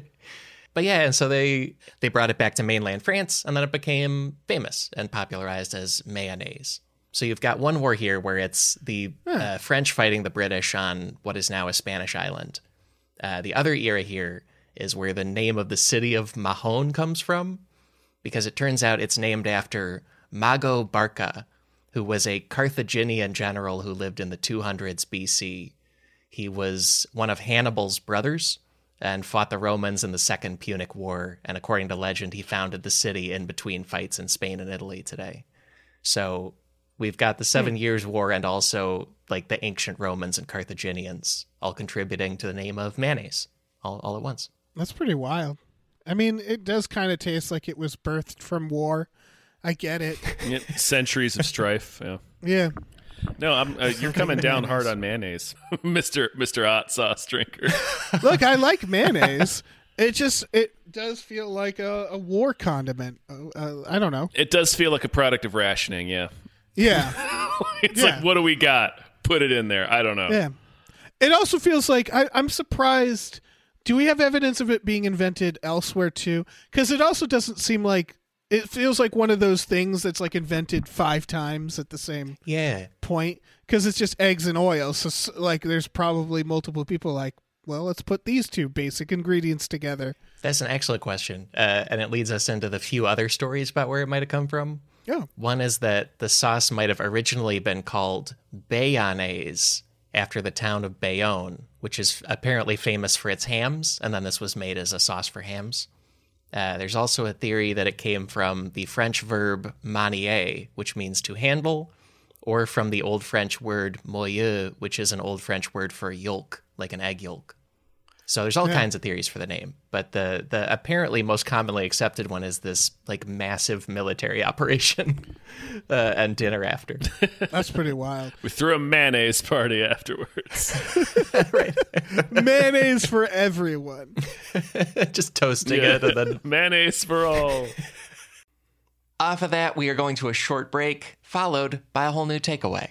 But yeah, and so they they brought it back to mainland France, and then it became famous and popularized as mayonnaise. So you've got one war here where it's the uh, French fighting the British on what is now a Spanish island. Uh, the other era here is where the name of the city of Mahon comes from, because it turns out it's named after Mago Barca, who was a Carthaginian general who lived in the 200s BC. He was one of Hannibal's brothers and fought the Romans in the Second Punic War. And according to legend, he founded the city in between fights in Spain and Italy today. So we've got the Seven hmm. Years' War and also like the ancient Romans and Carthaginians all contributing to the name of mayonnaise all, all at once. That's pretty wild. I mean, it does kind of taste like it was birthed from war. I get it. (laughs) Centuries of strife. Yeah. Yeah. No, I'm, uh, you're coming down hard on mayonnaise, (laughs) Mister Mister Hot Sauce drinker. (laughs) Look, I like mayonnaise. It just it does feel like a, a war condiment. Uh, uh, I don't know. It does feel like a product of rationing. Yeah, Yeah. it's Yeah. like what do we got? Put it in there. I don't know. Yeah. It also feels like I, I'm surprised. Do we have evidence of it being invented elsewhere too? Because it also doesn't seem like it feels like one of those things that's like invented five times at the same Yeah. point. Because it's just eggs and oil. So like, there's probably multiple people like, well, let's put these two basic ingredients together. That's an excellent question. Uh, and it leads us into the few other stories about where it might have come from. Yeah. One is that the sauce might have originally been called Bayonnaise after the town of Bayonne, which is apparently famous for its hams, and then this was made as a sauce for hams. Uh, there's also a theory that it came from the French verb manier, which means to handle, or from the Old French word moyeu, which is an Old French word for yolk, like an egg yolk. So there's all kinds of theories for the name, but the the apparently most commonly accepted one is this like massive military (laughs) operation uh, and dinner after. (laughs) That's pretty wild. We threw a mayonnaise party afterwards. (laughs) Mayonnaise for everyone. Just toasting it and then mayonnaise for all. off of that we are going to a short break followed by a whole new takeaway.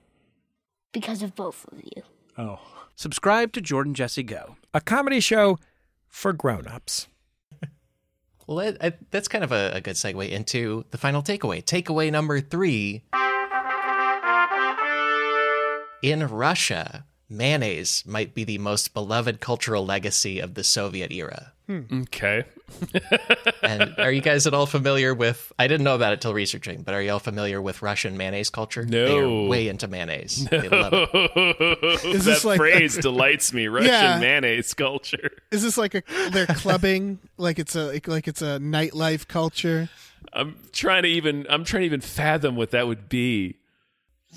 Because of both of you. Oh. Subscribe to Jordan Jesse Go. A comedy show for grown-ups. (laughs) Well, that, I, that's kind of a, a good segue into the final takeaway. Takeaway number three. In Russia, mayonnaise might be the most beloved cultural legacy of the Soviet era. Hmm. Okay. (laughs) And are you guys at all familiar with? I didn't know about it till researching, but are you all familiar with Russian mayonnaise culture? No. they are way into mayonnaise. (laughs) They love it. (laughs) Is that this like- phrase delights me. Russian Yeah. mayonnaise culture. Is this like a they're clubbing like it's a like it's a nightlife culture? I'm trying to even. I'm trying to even fathom what that would be.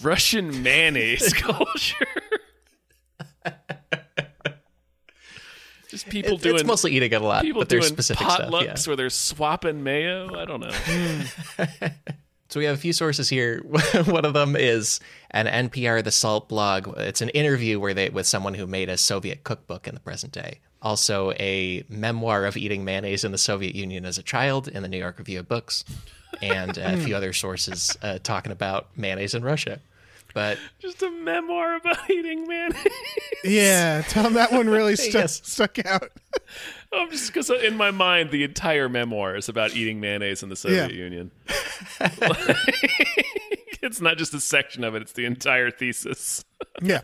Russian mayonnaise culture. Just people It- doing. it's mostly eating it a lot, people but there's specific potlucks stuff. Yeah. where they're swapping mayo. I don't know. (laughs) So we have a few sources here. (laughs) One of them is an NPR The Salt blog. It's an interview where they with someone who made a Soviet cookbook in the present day. Also, a memoir of eating mayonnaise in the Soviet Union as a child in the New York Review of Books, and a few (laughs) other sources uh, talking about mayonnaise in Russia. But (laughs) Just a memoir about (laughs) eating mayonnaise. Yeah, Tom, that one really (laughs) stuck Yes. stuck out. I'm just because in my mind the entire memoir is about eating mayonnaise in the Soviet Yeah. Union. it's not just a section of it; it's the entire thesis. Yeah,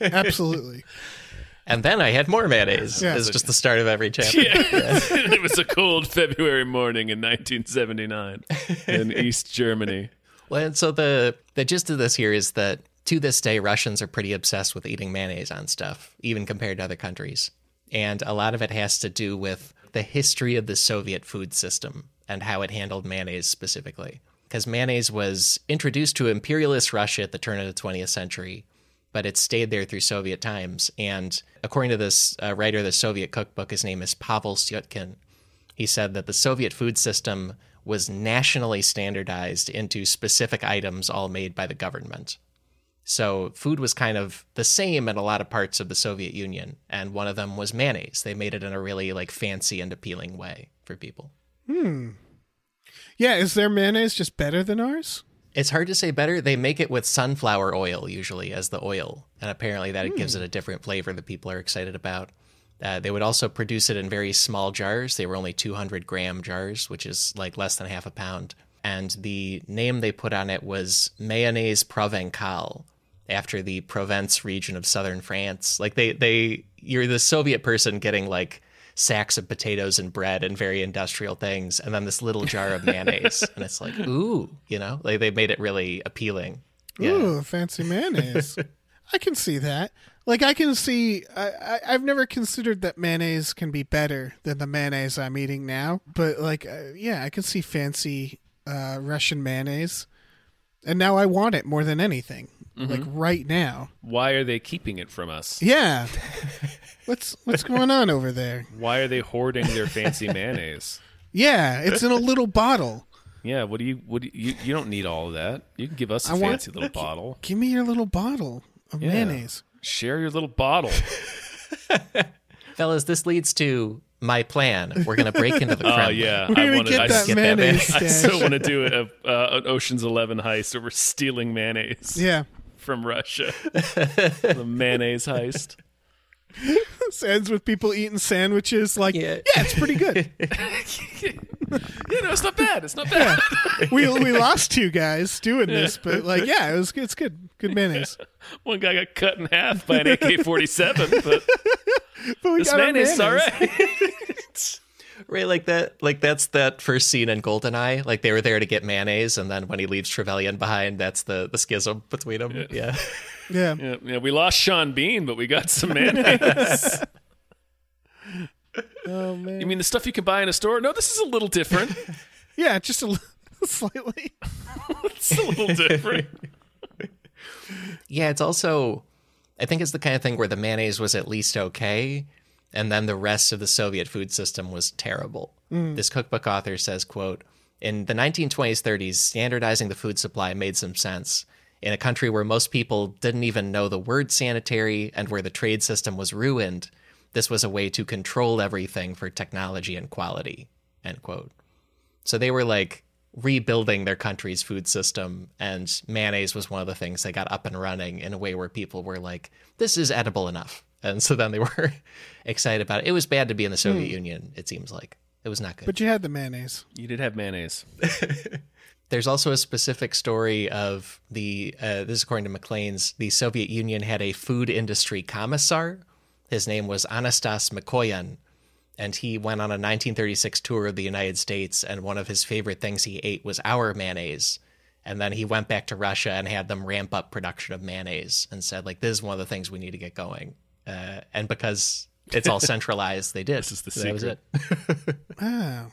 absolutely. and then I had more mayonnaise. Yeah. It's just the start of every chapter. Yeah. it was a cold February morning in 1979 in East Germany. Well, and so the the gist of this here is that to this day, Russians are pretty obsessed with eating mayonnaise on stuff, even compared to other countries. And a lot of it has to do with the history of the Soviet food system and how it handled mayonnaise specifically. Because mayonnaise was introduced to imperialist Russia at the turn of the 20th century, but it stayed there through Soviet times. And according to this uh, writer of the Soviet cookbook, his name is Pavel Syutkin, he said that the Soviet food system was nationally standardized into specific items all made by the government. So food was kind of the same in a lot of parts of the Soviet Union, and one of them was mayonnaise. They made it in a really like fancy and appealing way for people. Hmm. Yeah, is their mayonnaise just better than ours? It's hard to say better. They make it with sunflower oil usually as the oil, and apparently that gives it a different flavor that people are excited about. Uh, they would also produce it in very small jars. They were only 200 gram jars, which is like less than half a pound. And the name they put on it was mayonnaise provençale, after the Provence region of southern France. Like they, they, you're the Soviet person getting like sacks of potatoes and bread and very industrial things, and then this little jar of mayonnaise, (laughs) and it's like, ooh, you know, like they made it really appealing. Yeah. Ooh, fancy mayonnaise. (laughs) I can see that. Like I can see. I, I I've never considered that mayonnaise can be better than the mayonnaise I'm eating now. But like, uh, yeah, I can see fancy uh, Russian mayonnaise, and now I want it more than anything. Like right now. Why are they keeping it from us? Yeah. (laughs) what's what's going on over there? Why are they hoarding their fancy mayonnaise? Yeah, it's in a little bottle. Yeah, what do you what do you, you you don't need all of that. You can give us a I want- fancy little bottle. Give me your little bottle of Yeah. mayonnaise. Share your little bottle. (laughs) Fellas, this leads to my plan. We're going to break into the (laughs) Oh Kremlin. yeah, We're I gonna want get I, that get that mayonnaise (laughs) I still want to do a, uh, an Ocean's Eleven heist where we're stealing mayonnaise Yeah. from Russia. the mayonnaise heist. This (laughs) ends with people eating sandwiches. Like, Yeah. yeah, it's pretty good. (laughs) you know, it's not bad. It's not bad. we we lost two guys doing this, but like, yeah, it was it's good, good mayonnaise. (laughs) One guy got cut in half by an AK-47, but But we this got mayonnaise is all mayonnaise. right. Right, like that. Like that's that first scene in Goldeneye. Like they were there to get mayonnaise, and then when he leaves Trevelyan behind, that's the the schism between them. Yeah. Yeah, Yeah, yeah, we lost Sean Bean, but we got some mayonnaise. (laughs) oh man, you mean the stuff you can buy in a store? No, this is a little different. (laughs) yeah, just a li- (laughs) slightly. It's a little different. Yeah, it's also, I think it's the kind of thing where the mayonnaise was at least okay, and then the rest of the Soviet food system was terrible. Mm. This cookbook author says, "quote In the 1920s, 30s, standardizing the food supply made some sense." In a country where most people didn't even know the word sanitary and where the trade system was ruined, this was a way to control everything for technology and quality. End quote. So they were like rebuilding their country's food system, and mayonnaise was one of the things they got up and running in a way where people were like, "This is edible enough," and so then they (laughs) were excited about it. It was bad to be in the Soviet Union. It seems like it was not good. But you had the mayonnaise. You did have mayonnaise. (laughs) (laughs) There's also a specific story of the, uh, this is according to Maclean's, the Soviet Union had a food industry commissar. His name was Anastas Mikoyan, and he went on a 1936 tour of the United States, and one of his favorite things he ate was our mayonnaise. And then he went back to Russia and had them ramp up production of mayonnaise and said, like, this is one of the things we need to get going. Uh, and because it's all (laughs) centralized, they did. This is the That was secret. it. (laughs) Oh,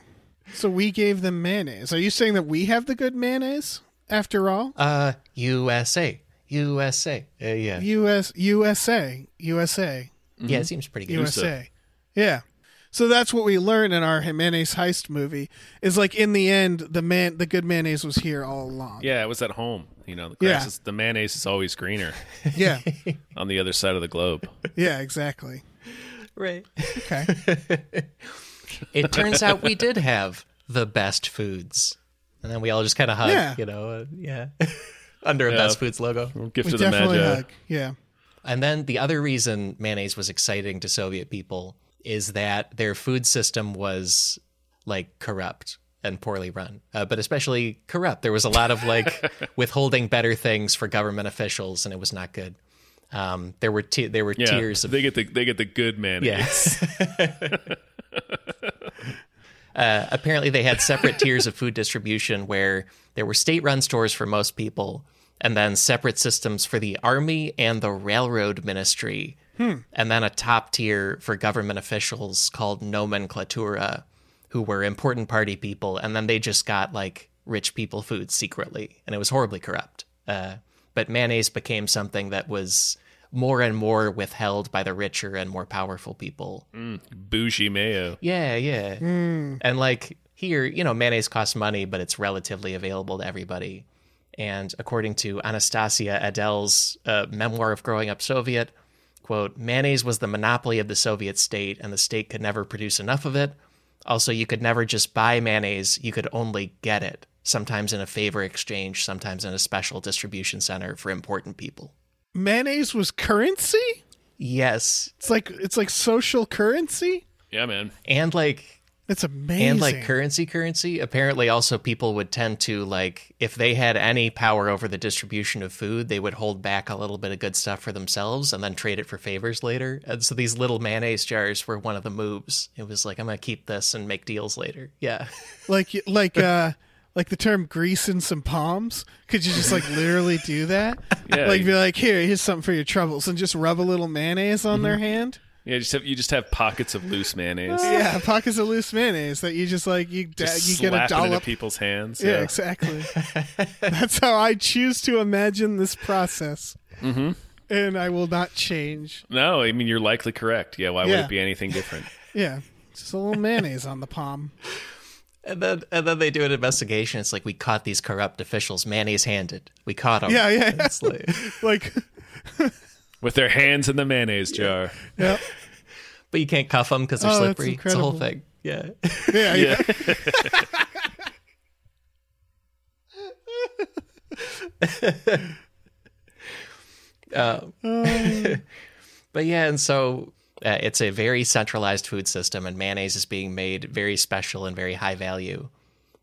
so we gave them mayonnaise. Are you saying that we have the good mayonnaise after all? Uh, USA. USA. Uh, yeah. U.S. USA USA Yeah, it seems pretty good. USA. Yeah. So that's what we learned in our mayonnaise heist movie. Is like in the end, the man, the good mayonnaise was here all along. Yeah, it was at home. You know, the grass Yeah. is, the mayonnaise is always greener (laughs) Yeah. (laughs) on the other side of the globe. Yeah. Exactly. Right. Okay. (laughs) It turns out we did have the best foods. And then we all just kind of hug, Yeah. you know, uh, yeah. Under a Yeah. Best Foods logo. Gift we of the definitely Magi. hug. Yeah. And then the other reason mayonnaise was exciting to Soviet people is that their food system was like corrupt and poorly run, uh, but especially corrupt. There was a lot of like (laughs) withholding better things for government officials, and it was not good. Um, there were there were Yeah, tiers of they get the they get the good mayonnaise. Yes. (laughs) uh, apparently, they had separate tiers of food distribution where there were state run stores for most people. And then separate systems for the army and the railroad ministry, hmm. and then a top tier for government officials called nomenklatura, who were important party people, and then they just got like rich people food secretly, and it was horribly corrupt. Uh, but mayonnaise became something that was more and more withheld by the richer and more powerful people. Mm, bougie mayo. Yeah, yeah. Hmm. And like here, you know, mayonnaise costs money, but it's relatively available to everybody. And according to Anastasia Edel's uh, memoir of growing up Soviet, quote, mayonnaise was the monopoly of the Soviet state, and the state could never produce enough of it. Also, you could never just buy mayonnaise, you could only get it, sometimes in a favor exchange, sometimes in a special distribution center for important people. Mayonnaise was currency? Yes. It's like it's like social currency? Yeah, man. And like It's amazing. and like currency currency apparently also people would tend to like if they had any power over the distribution of food they would hold back a little bit of good stuff for themselves and then trade it for favors later and so these little mayonnaise jars were one of the moves it was like i'm gonna keep this and make deals later yeah (laughs) like like uh like the term greasing some palms could you just like literally do that (laughs) Yeah. like be like here here's something for your troubles and just rub a little mayonnaise on Mm-hmm. their hand Yeah, just have you just have pockets of loose mayonnaise. yeah pockets of loose mayonnaise that you just like you Just you get a slap it into people's hands. yeah, exactly (laughs) that's how i choose to imagine this process mm-hmm. and i will not change No, I mean you're likely correct. Yeah, why would it be anything different? (laughs) yeah just a little mayonnaise on the palm and then and then they do an investigation it's like we caught these corrupt officials mayonnaise handed we caught them yeah yeah, yeah. it's like, like (laughs) With their hands in the mayonnaise jar. yeah (laughs) but you can't cuff them because they're Oh, slippery it's the whole incredible. thing yeah yeah yeah, (laughs) Um, (laughs) but yeah, and so uh, it's a very centralized food system, and mayonnaise is being made very special and very high value.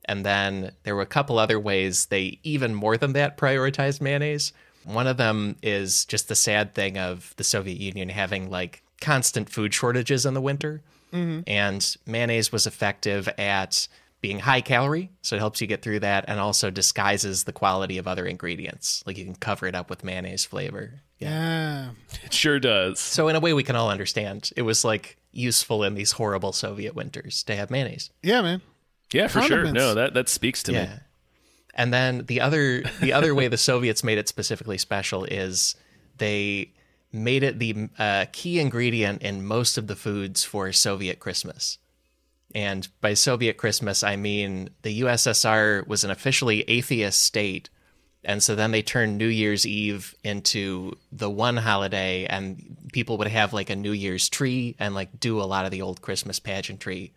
And then there were a couple other ways they even more than that prioritized mayonnaise. One of them is just the sad thing of the Soviet Union having like constant food shortages in the winter. Mm-hmm. And mayonnaise was effective at being high calorie, so it helps you get through that, and also disguises the quality of other ingredients. Like you can cover it up with mayonnaise flavor. yeah. It sure does. So in a way, we can all understand it was like useful in these horrible Soviet winters to have mayonnaise. yeah man Yeah, for sure. No, that that speaks to me. And then the other the other way the Soviets made it specifically special is they made it the uh, key ingredient in most of the foods for Soviet Christmas. And by Soviet Christmas, I mean the USSR was an officially atheist state. And so then they turned New Year's Eve into the one holiday, and people would have like a New Year's tree and like do a lot of the old Christmas pageantry,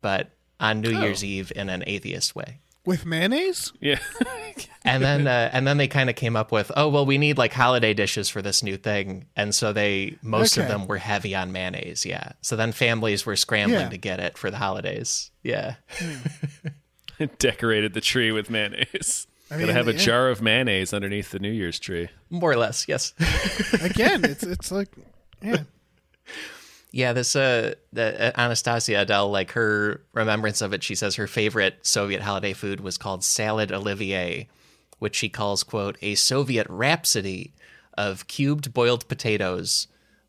but on New Year's Eve in an atheist way with mayonnaise Yeah. (laughs) and then uh, and then they kind of came up with oh well we need like holiday dishes for this new thing and so they most of them were heavy on mayonnaise yeah so then families were scrambling Yeah. to get it for the holidays yeah (laughs) Decorated the tree with mayonnaise. mean, Gotta have a yeah. jar of mayonnaise underneath the New Year's tree. more or less yes again it's it's like yeah (laughs) yeah this uh the, uh, anastasia edel like her remembrance of it she says her favorite soviet holiday food was called salad olivier which she calls quote a soviet rhapsody of cubed boiled potatoes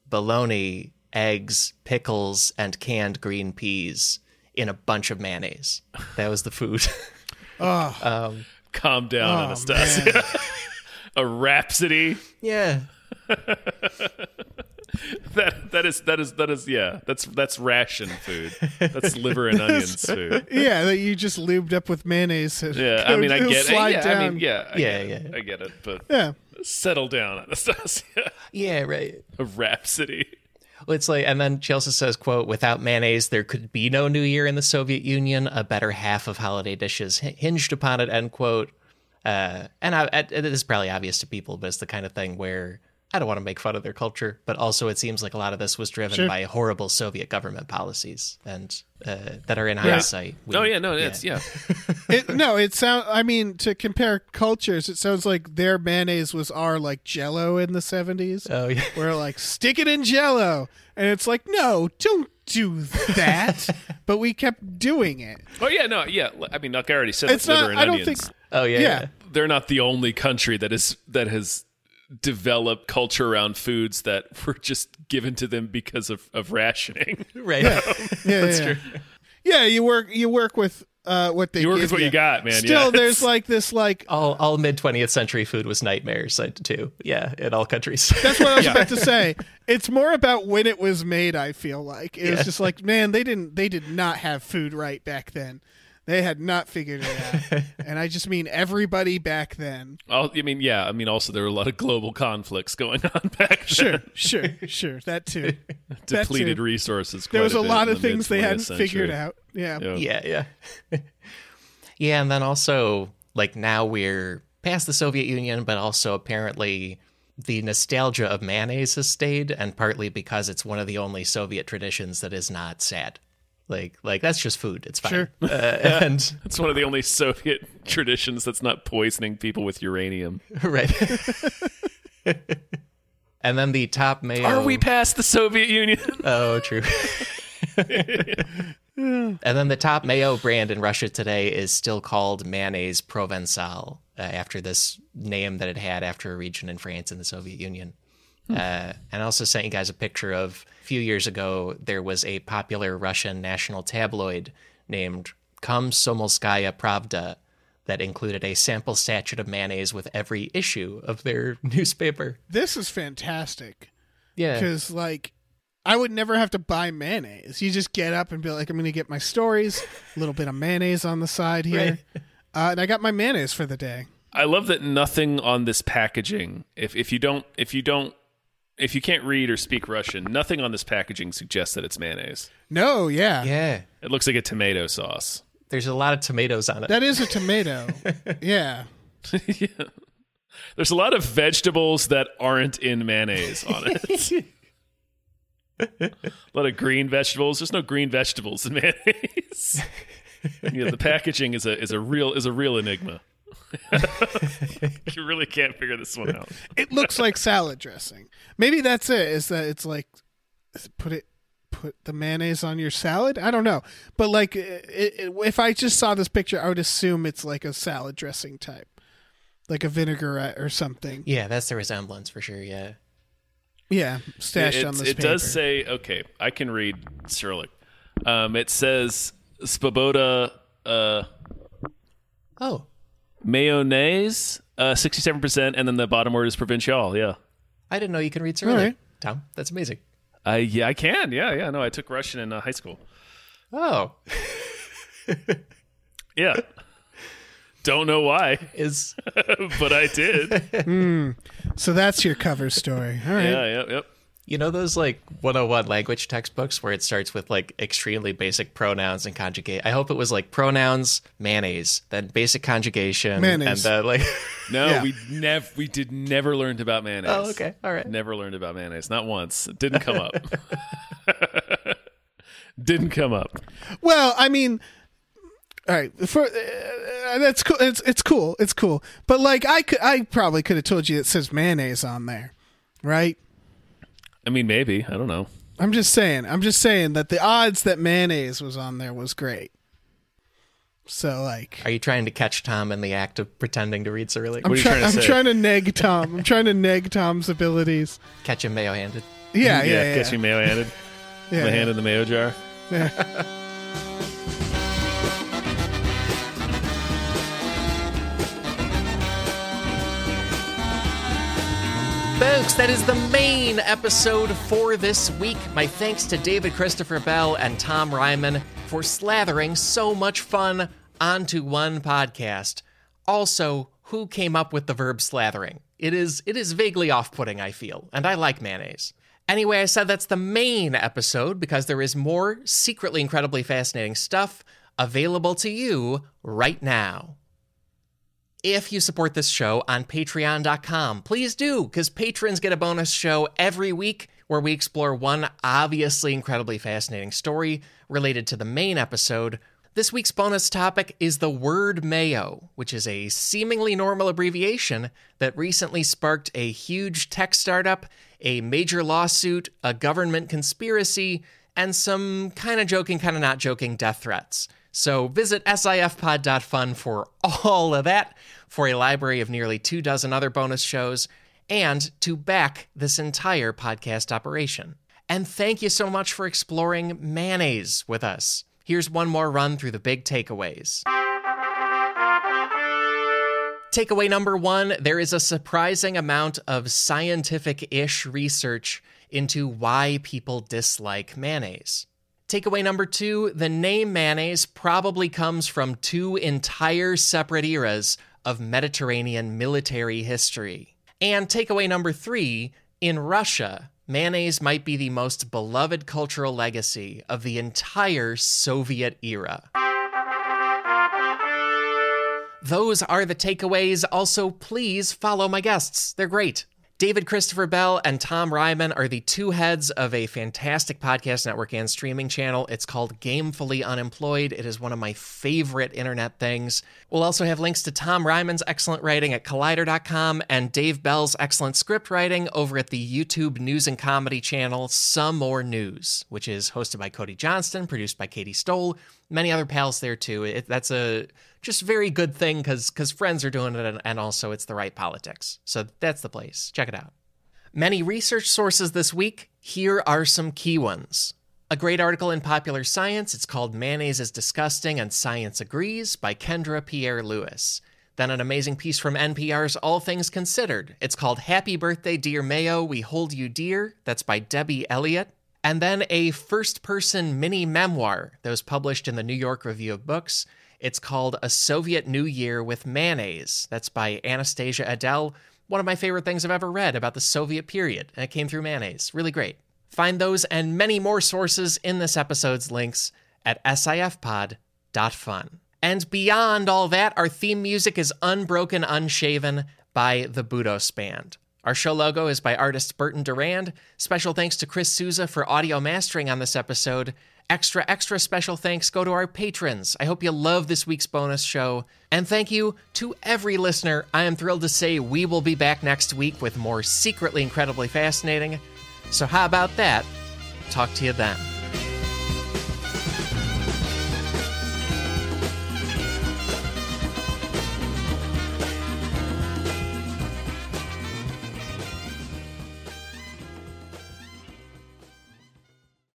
bologna eggs pickles and canned green peas in a bunch of mayonnaise. That was the food. Oh (laughs) Calm down, Oh, Anastasia. (laughs) a rhapsody. yeah (laughs) (laughs) That that is that is that is yeah. That's that's ration food. That's liver and (laughs) onions food. yeah that you just lubed up with mayonnaise and Yeah, I (laughs) mean I get it. slide Yeah, I mean yeah, I Yeah, get it. yeah. I get it. But yeah settle down, Anastasia. yeah right A rhapsody. Well, it's like, and then she also says, "quote Without mayonnaise, there could be no New Year in the Soviet Union. A better half of holiday dishes hinged upon it." End quote. Uh, and I, I- it is probably obvious to people, but it's the kind of thing where I don't want to make fun of their culture, but also it seems like a lot of this was driven Sure. by horrible Soviet government policies and uh, that are in hindsight. we- oh yeah, no, it's yeah. (laughs) it, no it sound i mean to compare cultures it sounds like their mayonnaise was our like jello in the 70s Oh yeah. (laughs) where like stick it in jello and it's like no don't do that (laughs) but we kept doing it Oh yeah, no, yeah. I mean, like I already said, It's liver not- I don't onions. think- Oh yeah. yeah, they're not the only country that is that has developed culture around foods that (laughs) were just given to them because of, of rationing. (laughs) Right. (laughs) Yeah, That's yeah. true. Yeah, you work you work with uh, what they You work give with what you got, man. Still, Yeah. there's like this like All all mid twentieth century food was nightmares too. Yeah, in all countries. That's what I was about to say. It's more about when it was made. I feel like it was just like, man, they didn't, they did not have food right back then. They had not figured it out, (laughs) and I just mean everybody back then. Al- I mean, yeah. I mean, also there were a lot of global conflicts going on (laughs) back Sure, then. sure, sure. That too. (laughs) that Depleted too. resources. There was a bit lot of the things they hadn't mid-20th figured out. Yeah. Yeah. yeah, yeah. yeah, and then also like now we're past the Soviet Union, but also apparently the nostalgia of mayonnaise has stayed, and partly because it's one of the only Soviet traditions that is not sad. Like, like that's just food. It's fine. Sure. Uh, (laughs) (laughs) and It's one of the only Soviet traditions that's not poisoning people with uranium. (laughs) right. and then the top mayo. Are we past the Soviet Union? Oh, true. and then the top mayo brand in Russia today is still called mayonnaise provençal, uh, after this name that it had after a region in France in the Soviet Union. Uh, and I also sent you guys a picture of few years ago, there was a popular Russian national tabloid named Komsomolskaya Pravda that included a sample sachet of mayonnaise with every issue of their (laughs) newspaper. This is fantastic Yeah. because, like, I would never have to buy mayonnaise. You just get up and be like, I'm going to get my stories, a little bit of mayonnaise on the side here, (laughs) uh, and I got my mayonnaise for the day. I love that nothing on this packaging. If if you don't if you don't if you can't read or speak Russian, nothing on this packaging suggests that it's mayonnaise. No, yeah, Yeah. It looks like a tomato sauce. There's a lot of tomatoes on it. that is a tomato. (laughs) yeah. (laughs) yeah. There's a lot of vegetables that aren't in mayonnaise on it. (laughs) a lot of green vegetables. There's no green vegetables in mayonnaise. yeah, the packaging is a is a real is a real enigma. (laughs) you really can't figure this one out. it looks like salad dressing. Maybe that's it. Is that it's like put it put the mayonnaise on your salad? I don't know, but like it, it, if I just saw this picture, I would assume it's like a salad dressing type, like a vinaigrette or something. Yeah, that's the resemblance for sure. Yeah. Yeah, stashed it, on this. it paper. does say okay. I can read Cyrillic. Um, it says Svoboda uh, Oh, mayonnaise, uh, sixty-seven percent, and then the bottom word is provincial. Yeah, I didn't know you can read Cyrillic. right. Tom, that's amazing. I yeah I can. Yeah, yeah. No, I took Russian in uh, high school. Oh, (laughs) Yeah. Don't know why, (laughs) is (laughs) but I did. So that's your cover story. All right. Yeah, yep, yep. You know those like 101 language textbooks where it starts with like extremely basic pronouns and conjugate. I hope it was like pronouns, mayonnaise, then basic conjugation, Mayonnaise. and then like. (laughs) No, Yeah. we never we did never learned about mayonnaise. oh, okay, all right. Never learned about mayonnaise. Not once. It didn't come up. (laughs) didn't come up. Well, I mean, all right. For uh, that's cool. It's it's cool. It's cool. But like, I could, I probably could have told you it says mayonnaise on there, right? I mean, maybe. I don't know. I'm just saying. I'm just saying that the odds that mayonnaise was on there was great. So like, Are you trying to catch Tom in the act of pretending to read Cyrillic? I'm, are you try- trying to I'm say? trying to neg Tom. I'm trying to neg Tom's abilities. Catch him mayo-handed. Yeah, (laughs) yeah, yeah. Get you mayo handed. (laughs) yeah, My yeah. hand in the mayo jar. (laughs) Folks, that is the main episode for this week. My thanks to David Christopher Bell and Tom Reimann for slathering so much fun onto one podcast. Also, who came up with the verb slathering? It is it is vaguely off-putting, I feel, and I like mayonnaise. Anyway, I said that's the main episode because there is more secretly incredibly fascinating stuff available to you right now if you support this show on patreon.com. Please do, because patrons get a bonus show every week where we explore one obviously incredibly fascinating story related to the main episode. This week's bonus topic is the word mayo, which is a seemingly normal abbreviation that recently sparked a huge tech startup, a major lawsuit, a government conspiracy, and some kind of joking, kind of not joking death threats. So visit sifpod.fun for all of that, for a library of nearly two dozen other bonus shows, and to back this entire podcast operation. And thank you so much for exploring mayonnaise with us. Here's one more run through the big takeaways. Takeaway number one there is a surprising amount of scientific ish research into why people dislike mayonnaise. Takeaway number two the name mayonnaise probably comes from two entire separate eras of Mediterranean military history. And takeaway number three in Russia, mayonnaise might be the most beloved cultural legacy of the entire Soviet era. Those are the takeaways. Also, please follow my guests. They're great. David Christopher Bell and Tom Reimann are the two heads of a fantastic podcast network and streaming channel. It's called Gamefully Unemployed. It is one of my favorite internet things. We'll also have links to Tom Reimann's excellent writing at collider.com and Dave Bell's excellent script writing over at the YouTube news and comedy channel Some More News, which is hosted by Cody Johnston, produced by Katie Stoll, many other pals there too. It, that's a just very good thing because because friends are doing it and, and also it's the right politics. So that's the place. Check it out. Many research sources this week. Here are some key ones. A great article in Popular Science. It's called Mayonnaise is Disgusting and Science Agrees by Kendra Pierre-Louis. Then an amazing piece from NPR's All Things Considered. It's called Happy Birthday, Dear Mayo, We Hold You Dear. That's by Debbie Elliott. And then a first person mini memoir that was published in the New York Review of Books. It's called A Soviet New Year with Mayonnaise. That's by Anastasia Edel. One of my favorite things I've ever read about the Soviet period, and it came through mayonnaise. Really great. Find those and many more sources in this episode's links at sifpod.fun. And beyond all that, our theme music is Unbroken Unshaven by the Budos Band. Our show logo is by artist Burton Durand. Special thanks to Chris Souza for audio mastering on this episode. Extra, extra special thanks go to our patrons. I hope you love this week's bonus show. And thank you to every listener. I am thrilled to say we will be back next week with more secretly incredibly fascinating. So, how about that? Talk to you then.